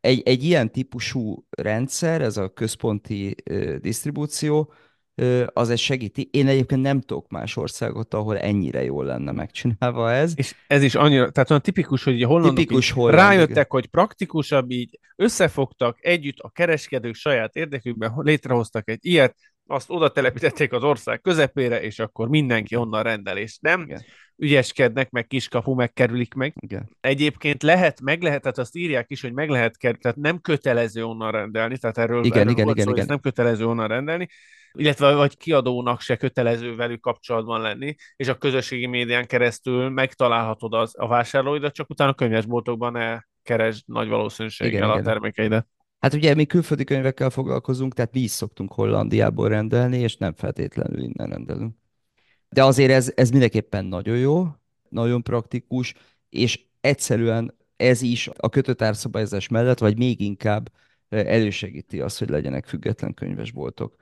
egy, egy ilyen típusú rendszer, ez a központi ö, disztribúció, az egy segíti. Én egyébként nem tudok más országot, ahol ennyire jól lenne megcsinálva ez. És ez is annyira, tehát olyan tipikus, hogy a hollandok tipikus holland, rájöttek, hogy praktikusabb, így összefogtak együtt a kereskedők saját érdekükben, létrehoztak egy ilyet, azt oda telepítették az ország közepére, és akkor mindenki onnan rendel, és nem igen. ügyeskednek, meg kiskapu megkerülik meg. Igen. Egyébként lehet, meg lehet, tehát azt írják is, hogy meg lehet kerülni, tehát nem kötelező onnan rendelni, tehát erről, igen, erről igen, igen, szó, igen. nem kötelező onnan rendelni, illetve vagy kiadónak se kötelező velük kapcsolatban lenni, és a közösségi médián keresztül megtalálhatod az, a vásárlóidat, csak utána a könyvesboltokban elkeresd nagy valószínűséggel igen, a igen. termékeidet. Hát ugye mi külföldi könyvekkel foglalkozunk, tehát mi is szoktunk Hollandiából rendelni, és nem feltétlenül innen rendelünk. De azért ez, ez mindenképpen nagyon jó, nagyon praktikus, és egyszerűen ez is a kötött árszabályozás mellett, vagy még inkább elősegíti azt, hogy legyenek független könyvesboltok.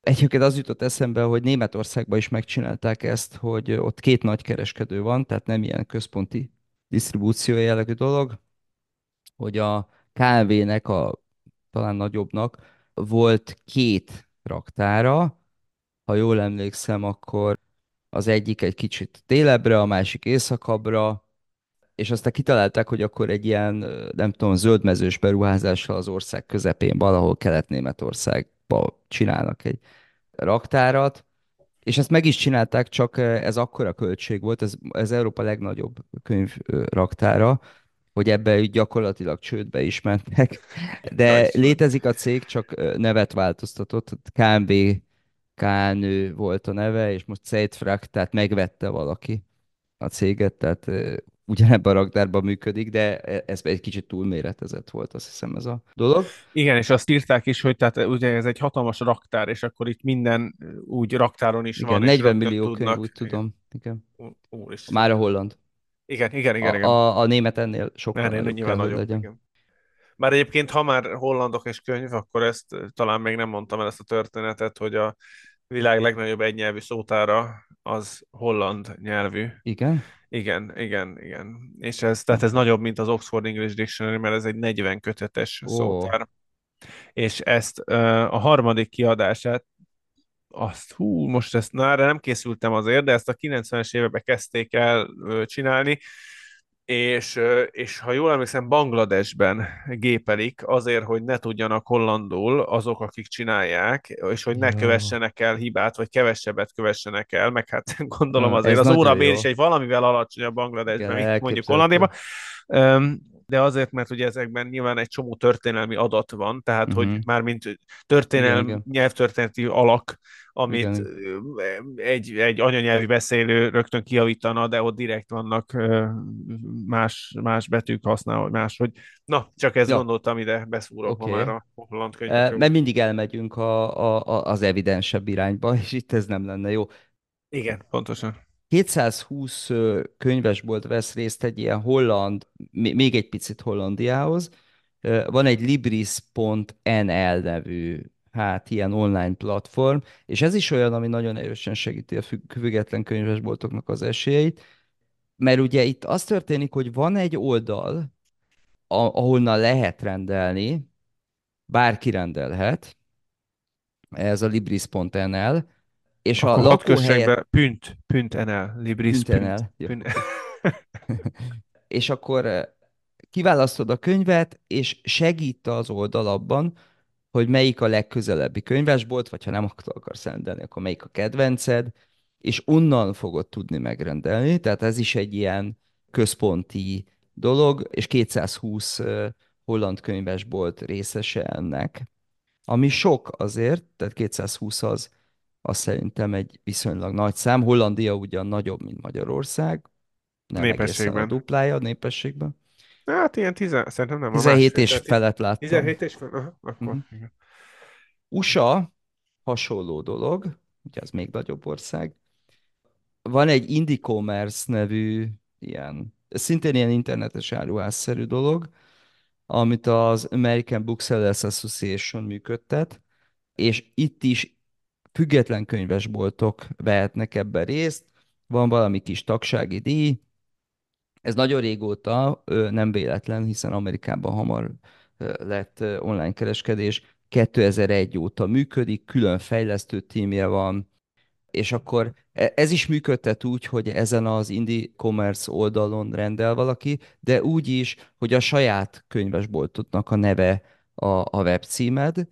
Egyébként az jutott eszembe, hogy Németországban is megcsinálták ezt, hogy ott két nagy kereskedő van, tehát nem ilyen központi disztribúció jellegű dolog, hogy a kávének, a talán nagyobbnak volt két raktára, ha jól emlékszem, akkor az egyik egy kicsit délebbre, a másik északabbra, és aztán kitalálták, hogy akkor egy ilyen, nem tudom, zöldmezős beruházással az ország közepén, valahol Kelet-Németországba csinálnak egy raktárat, és ezt meg is csinálták, csak ez akkora költség volt, ez, ez Európa legnagyobb könyv raktára, hogy ebbe gyakorlatilag csődbe is mentek. [laughs] De létezik a cég, csak nevet változtatott, KMB KNÖ volt a neve, és most Zeitfrak, tehát megvette valaki a céget, tehát ugyanebben a raktárban működik, de e, ez egy kicsit túlméretezett volt, azt hiszem ez a dolog. Igen, és azt írták is, hogy tehát ugye ez egy hatalmas raktár, és akkor itt minden úgy raktáron is igen, van. 40 millió tudnak. könyv, úgy tudom. Igen. Úr, Már a holland. Igen, igen, igen. A, igen. A, a német ennél sokkal ennél nagyobb nyilván nagyobb, legyen. Igen. Már egyébként, ha már hollandok és könyv, akkor ezt talán még nem mondtam el ezt a történetet, hogy a világ legnagyobb egynyelvű szótára az holland nyelvű. Igen? Igen, igen, igen. És ez, tehát ez nagyobb, mint az Oxford English Dictionary, mert ez egy 40 kötetes oh. szótár. És ezt a harmadik kiadását, azt, hú, most ezt, erre nem készültem azért, de ezt a 90-es években kezdték el csinálni, és, és ha jól emlékszem, Bangladesben gépelik azért, hogy ne tudjanak hollandul azok, akik csinálják, és hogy ne kövessenek el hibát, vagy kevesebbet kövessenek el, meg hát [laughs] gondolom azért az órabér is egy valamivel alacsonyabb Bangladesben, mint mondjuk Hollandiában. De azért, mert ugye ezekben nyilván egy csomó történelmi adat van, tehát hogy Uh-huh. mármint történelmi, igen. nyelvtörténeti alak, amit Igen. egy, egy anyanyelvi beszélő rögtön kijavítana, de ott direkt vannak más, más betűk használva, vagy máshogy. Na, csak ezt Ja. gondoltam ide, beszúrok ma Oké. már a holland könyvekről. Mert mindig elmegyünk a, a, a, az evidensebb irányba, és itt ez nem lenne jó. Igen, pontosan. 220 ö, könyvesbolt vesz részt egy ilyen holland, még egy picit Hollandiához. Van egy Libris.nl nevű, hát ilyen online platform, és ez is olyan, ami nagyon erősen segíti a függ- független könyvesboltoknak az esélyeit, mert ugye itt az történik, hogy van egy oldal, ahonnan lehet rendelni, bárki rendelhet, ez a Libris.nl, és a Akkor kössek lakóhelyet pünt, pünt NL, Libris, pünt. Pünt.nl. Jó. pünt. [laughs] és akkor eh, kiválasztod a könyvet, és segít az oldal abban, hogy melyik a legközelebbi könyvesbolt, vagy ha nem akarsz rendelni, akkor melyik a kedvenced, és onnan fogod tudni megrendelni. Tehát ez is egy ilyen központi dolog, és 220 eh, holland könyvesbolt részese ennek. Ami sok azért, tehát 220 az, az szerintem egy viszonylag nagy szám. Hollandia ugyan nagyobb, mint Magyarország, nem egészen a Népességben. duplája a népességben. Hát ilyen 10, szerintem nem. a 17 másfél, és felett láttam. 17 és fel, aha, akkor. Mhm. igen. USA hasonló dolog, ugye az még nagyobb ország. Van egy Indie-commerce nevű ilyen, szintén ilyen internetes áruházszerű dolog, amit az American Booksellers Association működtet, és itt is független könyvesboltok vehetnek ebben részt, van valami kis tagsági díj, ez nagyon régóta nem véletlen, hiszen Amerikában hamar lett online kereskedés, 2001 óta működik, külön fejlesztő tímje van, és akkor e- ez is működtet úgy, hogy ezen az indie commerce oldalon rendel valaki, de úgy is, hogy a saját könyvesboltodnak a neve a, a webcímed.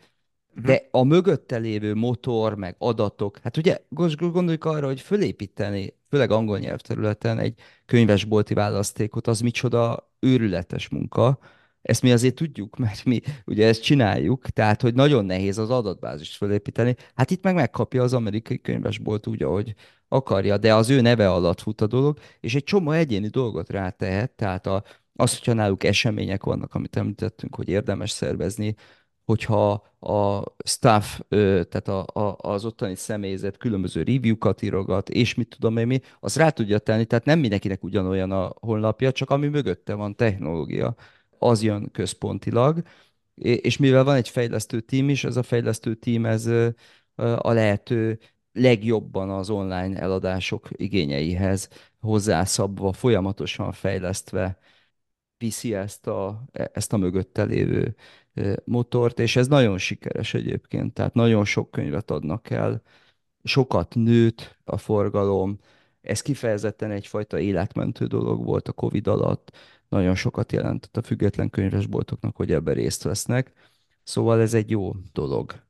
De a mögötte lévő motor, meg adatok, hát ugye gondoljuk arra, hogy fölépíteni, főleg angol nyelvterületen egy könyvesbolti választékot, az micsoda őrületes munka. Ezt mi azért tudjuk, mert mi ugye ezt csináljuk, tehát hogy nagyon nehéz az adatbázist fölépíteni. Hát itt meg megkapja az amerikai könyvesbolt úgy, ahogy akarja, de az ő neve alatt fut a dolog, és egy csomó egyéni dolgot rátehet, tehát a, az, hogyha náluk események vannak, amit említettünk, hogy érdemes szervezni, hogyha a staff, tehát a, a, az ottani személyzet különböző review-kat írogat, és mit tudom én mi, az rá tudja tenni, tehát nem mindenkinek ugyanolyan a honlapja, csak ami mögötte van technológia, az jön központilag, és mivel van egy fejlesztő tím is, ez a fejlesztő tím ez a lehető legjobban az online eladások igényeihez hozzászabva, folyamatosan fejlesztve viszi ezt a, ezt a mögötte lévő motort, és ez nagyon sikeres egyébként, tehát nagyon sok könyvet adnak el, sokat nőtt a forgalom, ez kifejezetten egyfajta életmentő dolog volt a Covid alatt, nagyon sokat jelentett a független könyvesboltoknak, hogy ebben részt vesznek, szóval ez egy jó dolog.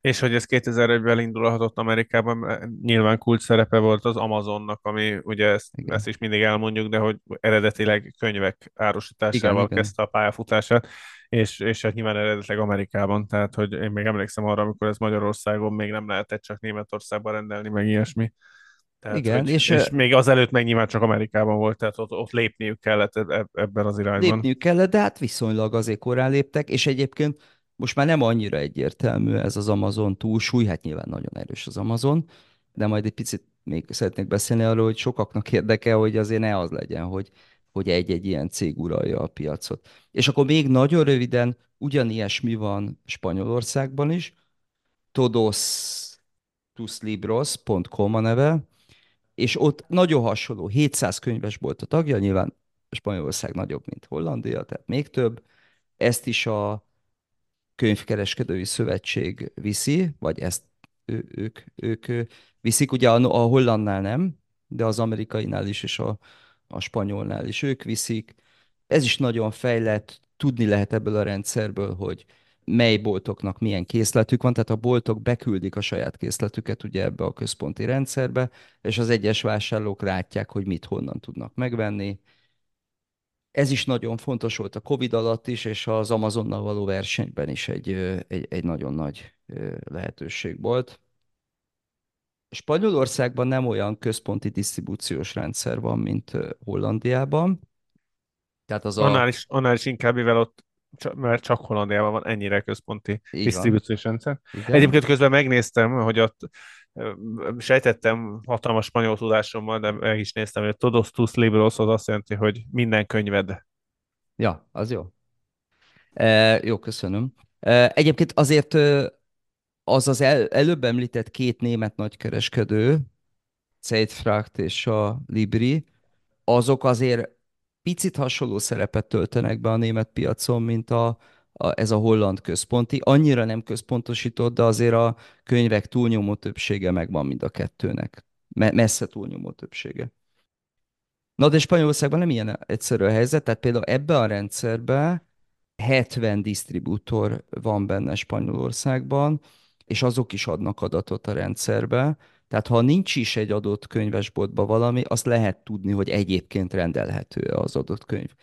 És hogy ez 2001-ben indulhatott Amerikában, nyilván kulcs szerepe volt az Amazonnak, ami ugye ezt, Igen. ezt is mindig elmondjuk, de hogy eredetileg könyvek árusításával Igen, igen. kezdte a pályafutását, és, és hát nyilván eredetileg Amerikában, tehát hogy én még emlékszem arra, amikor ez Magyarországon még nem lehetett csak Németországban rendelni, meg ilyesmi. Tehát, Igen, hogy, és, és, még azelőtt meg nyilván csak Amerikában volt, tehát ott, ott lépniük kellett eb- ebben az irányban. Lépniük kellett, de hát viszonylag azért korán léptek, és egyébként most már nem annyira egyértelmű ez az Amazon túlsúly, hát nyilván nagyon erős az Amazon, de majd egy picit még szeretnék beszélni arról, hogy sokaknak [laughs] érdekel, hogy azért ne az legyen, hogy, hogy egy-egy ilyen cég uralja a piacot. És akkor még nagyon röviden, ugyanilyesmi van Spanyolországban is, todostuslibros.com a neve, és ott nagyon hasonló, 700 könyves volt a tagja, nyilván Spanyolország nagyobb, mint Hollandia, tehát még több. Ezt is a könyvkereskedői szövetség viszi, vagy ezt ő, ők, ők viszik, ugye a, a hollandnál nem, de az amerikainál is, és a, a spanyolnál is ők viszik. Ez is nagyon fejlett, tudni lehet ebből a rendszerből, hogy mely boltoknak milyen készletük van, tehát a boltok beküldik a saját készletüket ugye ebbe a központi rendszerbe, és az egyes vásárlók látják, hogy mit honnan tudnak megvenni. Ez is nagyon fontos volt a Covid alatt is, és az Amazonnal való versenyben is egy, egy, egy nagyon nagy lehetőség volt. Spanyolországban nem olyan központi disztribúciós rendszer van, mint Hollandiában. Tehát az Annál a... is, annál is inkább, mivel ott, mert csak Hollandiában van ennyire központi van. disztribúciós rendszer. Igen. Egyébként közben megnéztem, hogy ott sejtettem hatalmas spanyol tudásommal, de meg is néztem, hogy todos tus libros az azt jelenti, hogy minden könyved. Ja, az jó. E, jó, köszönöm. E, egyébként azért az az el, előbb említett két német nagykereskedő, Zeitfracht és a Libri, azok azért picit hasonló szerepet töltenek be a német piacon, mint a, a, ez a holland központi. Annyira nem központosított, de azért a könyvek túlnyomó többsége megvan mind a kettőnek. Me- messze túlnyomó többsége. Na de Spanyolországban nem ilyen egyszerű a helyzet, tehát például ebbe a rendszerbe 70 disztribútor van benne Spanyolországban, és azok is adnak adatot a rendszerbe. Tehát ha nincs is egy adott könyvesboltban valami, azt lehet tudni, hogy egyébként rendelhető az adott könyv.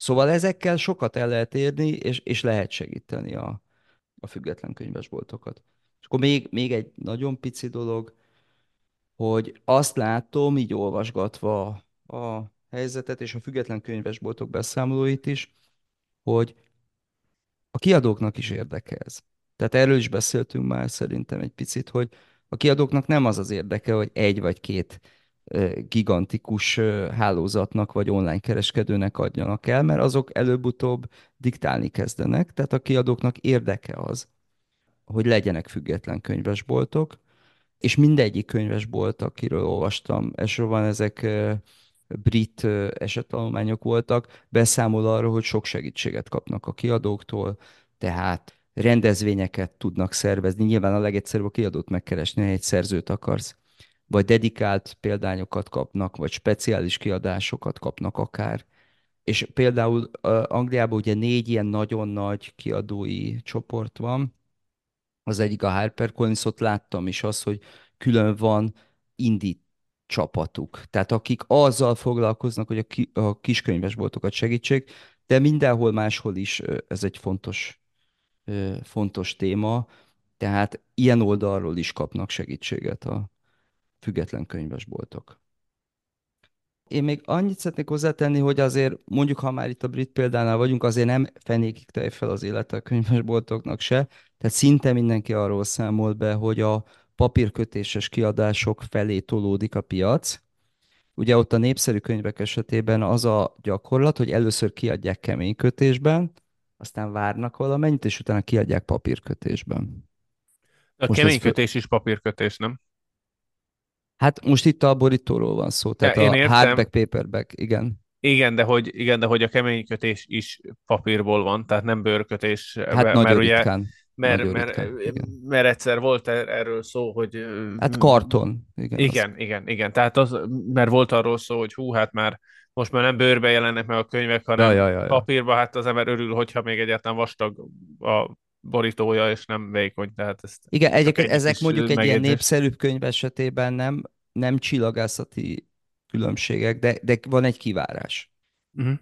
Szóval ezekkel sokat el lehet érni, és, és lehet segíteni a, a független könyvesboltokat. És akkor még, még egy nagyon pici dolog, hogy azt látom, így olvasgatva a helyzetet és a független könyvesboltok beszámolóit is, hogy a kiadóknak is érdeke ez. Tehát erről is beszéltünk már szerintem egy picit, hogy a kiadóknak nem az az érdeke, hogy egy vagy két gigantikus hálózatnak vagy online kereskedőnek adjanak el, mert azok előbb-utóbb diktálni kezdenek. Tehát a kiadóknak érdeke az, hogy legyenek független könyvesboltok, és mindegyik könyvesbolt, akiről olvastam, elsősorban ezek brit esettanulmányok voltak, beszámol arról, hogy sok segítséget kapnak a kiadóktól, tehát rendezvényeket tudnak szervezni. Nyilván a legegyszerűbb a kiadót megkeresni, ha egy szerzőt akarsz, vagy dedikált példányokat kapnak, vagy speciális kiadásokat kapnak akár. És például Angliában ugye négy ilyen nagyon nagy kiadói csoport van, az egyik a HarperCollins, ott láttam is azt, hogy külön van indie csapatuk. Tehát akik azzal foglalkoznak, hogy a, ki, a kiskönyvesboltokat segítsék, de mindenhol máshol is ez egy fontos, fontos téma, tehát ilyen oldalról is kapnak segítséget a független könyvesboltok. Én még annyit szeretnék hozzátenni, hogy azért mondjuk, ha már itt a brit példánál vagyunk, azért nem fenékig tej fel az élete a könyvesboltoknak se. Tehát szinte mindenki arról számol be, hogy a papírkötéses kiadások felé tolódik a piac. Ugye ott a népszerű könyvek esetében az a gyakorlat, hogy először kiadják kemény kötésben, aztán várnak valamennyit, és utána kiadják papírkötésben. A Most ez kemény fő... kötés is papírkötés, nem? Hát most itt a borítóról van szó, Ja, tehát én a értem, hardback, paperback, igen. igen, de hogy, igen, de hogy a kemény kötés is papírból van, tehát nem bőrkötés, Hát mert nagyon ugye ritkán. mert, Nagyon mert, ritkán, igen. mert egyszer volt er- erről szó, hogy Hát karton, igen, az, igen, igen, igen, tehát az, mert volt arról szó, hogy hú, hát már most már nem bőrbe jelennek meg a könyvek, ja, hanem ja, ja, ja. papírba, hát az ember örül, hogyha még egyáltalán vastag a borítója, és nem vékony, tehát ez Igen, egyébként egy ezek mondjuk egy ilyen megjegyzés. népszerűbb könyv esetében nem, nem csillagászati különbségek, de, de van egy kivárás. Uh-huh.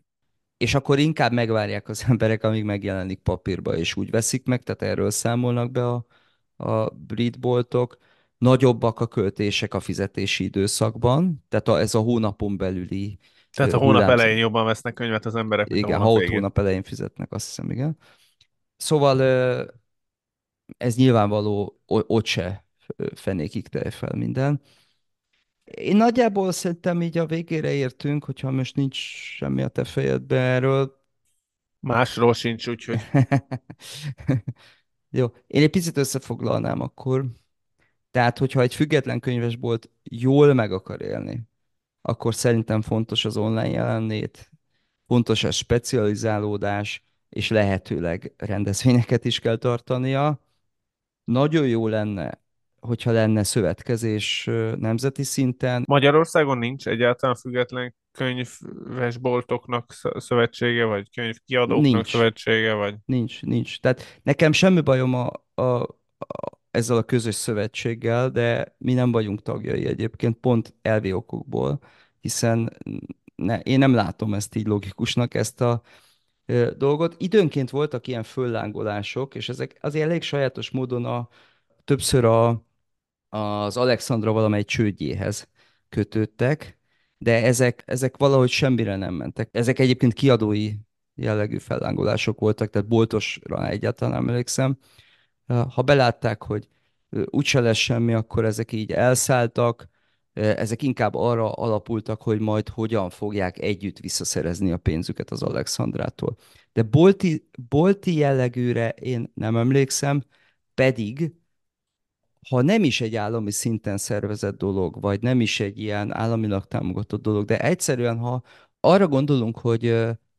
És akkor inkább megvárják az [laughs] emberek, amíg megjelenik papírba, és úgy veszik meg, tehát erről számolnak be a, a brit boltok. Nagyobbak a költések a fizetési időszakban, tehát a, ez a hónapon belüli Tehát a hónap hullámzó. elején jobban vesznek könyvet az emberek, Igen, ha hónap ott hónap elején fizetnek, azt hiszem, igen. Szóval ez nyilvánvaló, ott se fenékig tej fel minden. Én nagyjából szerintem így a végére értünk, hogyha most nincs semmi a te fejedben erről. Másról sincs, úgyhogy [laughs] Jó, én egy picit összefoglalnám akkor. Tehát, hogyha egy független könyvesbolt jól meg akar élni, akkor szerintem fontos az online jelenlét, fontos a specializálódás, és lehetőleg rendezvényeket is kell tartania. Nagyon jó lenne, hogyha lenne szövetkezés nemzeti szinten. Magyarországon nincs egyáltalán független könyvesboltoknak sz- szövetsége, vagy könyvkiadóknak Nincs, szövetsége, vagy nincs, nincs. Tehát nekem semmi bajom a, a, a, ezzel a közös szövetséggel, de mi nem vagyunk tagjai egyébként, pont elvi okokból, hiszen ne, én nem látom ezt így logikusnak, ezt a dolgot. Időnként voltak ilyen föllángolások, és ezek azért elég sajátos módon a, többször a, az Alexandra valamely csődjéhez kötődtek, de ezek, ezek valahogy semmire nem mentek. Ezek egyébként kiadói jellegű fellángolások voltak, tehát boltosra egyáltalán emlékszem. Ha belátták, hogy úgyse lesz semmi, akkor ezek így elszálltak, ezek inkább arra alapultak, hogy majd hogyan fogják együtt visszaszerezni a pénzüket az Alexandrától. De bolti, bolti jellegűre én nem emlékszem, pedig ha nem is egy állami szinten szervezett dolog, vagy nem is egy ilyen államilag támogatott dolog, de egyszerűen, ha arra gondolunk, hogy,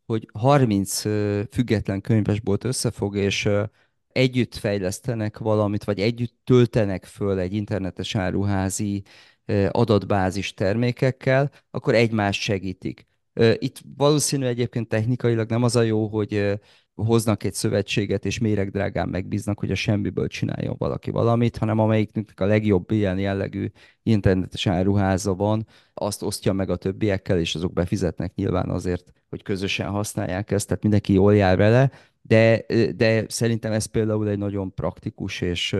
hogy 30 független könyvesbolt összefog, és együtt fejlesztenek valamit, vagy együtt töltenek föl egy internetes áruházi adatbázis termékekkel, akkor egymást segítik. Itt valószínű egyébként technikailag nem az a jó, hogy hoznak egy szövetséget, és méregdrágán megbíznak, hogy a semmiből csináljon valaki valamit, hanem amelyiknek a legjobb ilyen jellegű internetes áruháza van, azt osztja meg a többiekkel, és azok befizetnek nyilván azért, hogy közösen használják ezt, tehát mindenki jól jár vele, de, de szerintem ez például egy nagyon praktikus és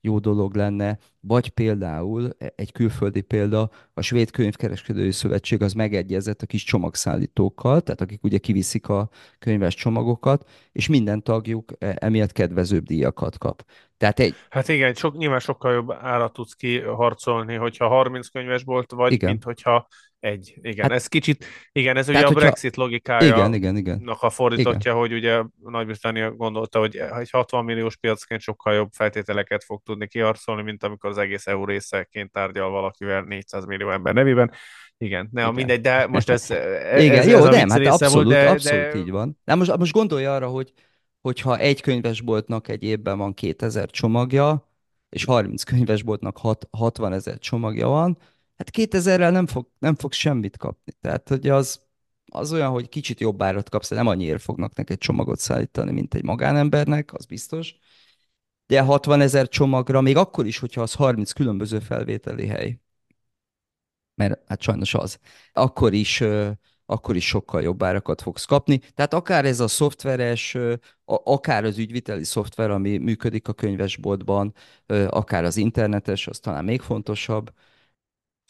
jó dolog lenne, vagy például e, egy külföldi példa, a Svéd Könyvkereskedői Szövetség az megegyezett a kis csomagszállítókkal, tehát akik ugye kiviszik a könyves csomagokat, és minden tagjuk e, emiatt kedvezőbb díjakat kap. Tehát egy... Hát igen, sok, nyilván sokkal jobb árat tudsz kiharcolni, hogyha 30 könyves volt, vagy igen. mint hogyha egy, igen. Hát, ez kicsit, igen, ez ugye a Brexit hogyha... logikája igen, igen, igen. a fordítottja, igen. hogy ugye Nagy-Britannia gondolta, hogy egy 60 milliós piacként sokkal jobb feltételeket fog tudni kiharcolni, mint amikor az egész EU részeként tárgyal valakivel 400 millió ember nevében. Igen, ne, igen. mindegy, de most ez, ez Igen, ez, jó, ez nem, hát abszolút, volt, de, abszolút de... így van. Na most, most gondolja arra, hogy hogyha egy könyvesboltnak egy évben van 2000 csomagja, és 30 könyvesboltnak 60 ezer csomagja van, hát 2000-rel nem fog, nem fog semmit kapni. Tehát, hogy az, az olyan, hogy kicsit jobb árat kapsz, nem annyira fognak neked csomagot szállítani, mint egy magánembernek, az biztos. De 60 ezer csomagra, még akkor is, hogyha az 30 különböző felvételi hely, mert hát sajnos az, akkor is, akkor is sokkal jobb árakat fogsz kapni. Tehát akár ez a szoftveres, akár az ügyviteli szoftver, ami működik a könyvesboltban, akár az internetes, az talán még fontosabb,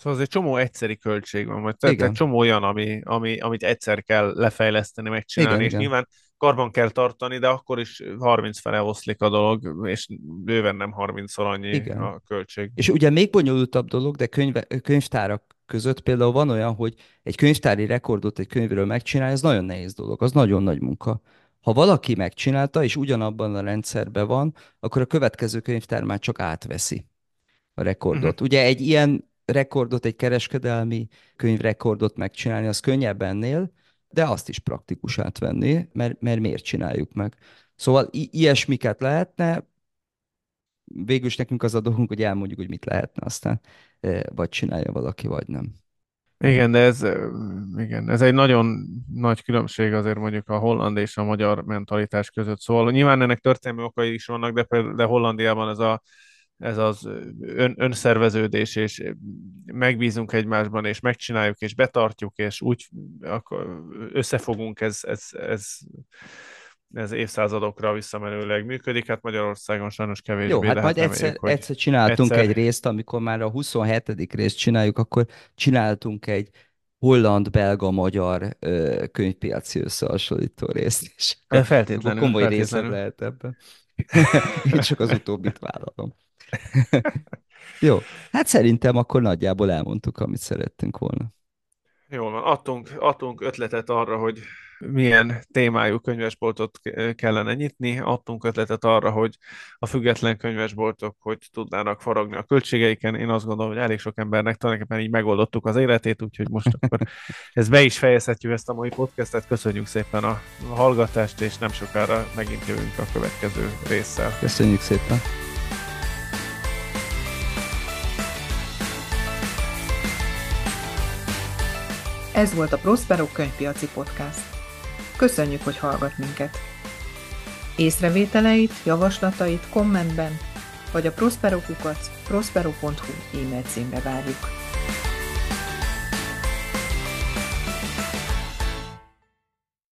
Szóval az egy csomó egyszeri költség van, vagy tehát egy csomó olyan, ami, ami, amit egyszer kell lefejleszteni, megcsinálni, igen, és igen. nyilván karban kell tartani, de akkor is 30 fele oszlik a dolog, és bőven nem 30-szor annyi igen. a költség. És ugye még bonyolultabb dolog, de könyve, könyvtárak között például van olyan, hogy egy könyvtári rekordot egy könyvről megcsinálni, ez nagyon nehéz dolog, az nagyon nagy munka. Ha valaki megcsinálta, és ugyanabban a rendszerben van, akkor a következő könyvtár már csak átveszi a rekordot. Uh-huh. Ugye egy ilyen rekordot, egy kereskedelmi könyvrekordot megcsinálni, az könnyebb ennél, de azt is praktikus átvenni, mert, mert miért csináljuk meg. Szóval i- ilyesmiket lehetne, végül is nekünk az a dolgunk, hogy elmondjuk, hogy mit lehetne, aztán vagy csinálja valaki, vagy nem. Igen, de ez, igen, ez egy nagyon nagy különbség azért mondjuk a holland és a magyar mentalitás között. Szóval nyilván ennek történelmi okai is vannak, de, de Hollandiában ez a ez az ön, önszerveződés, és megbízunk egymásban, és megcsináljuk, és betartjuk, és úgy akkor összefogunk, ez, ez, ez, ez évszázadokra visszamenőleg működik, hát Magyarországon sajnos kevésbé. Jó, hát majd egyszer, reméljük, egyszer csináltunk egyszer... egy részt, amikor már a 27. részt csináljuk, akkor csináltunk egy holland-belga-magyar könyvpiaci összehasonlító részt is. De feltétlenül. Komoly feltétlenül. részed lehet ebben. [laughs] Én csak az utóbbit vállalom. [laughs] Jó, hát szerintem akkor nagyjából elmondtuk, amit szerettünk volna. Jól van, adtunk, adtunk ötletet arra, hogy milyen témájú könyvesboltot kellene nyitni, adtunk ötletet arra, hogy a független könyvesboltok hogy tudnának faragni a költségeiken. Én azt gondolom, hogy elég sok embernek tulajdonképpen így megoldottuk az életét, úgyhogy most akkor [laughs] ez be is fejezhetjük ezt a mai podcastet. Köszönjük szépen a hallgatást, és nem sokára megint jövünk a következő résszel. Köszönjük szépen! Ez volt a Prospero könyvpiaci podcast. Köszönjük, hogy hallgat minket. Észrevételeit, javaslatait kommentben vagy a prosperokukat prospero.hu e-mail címre várjuk.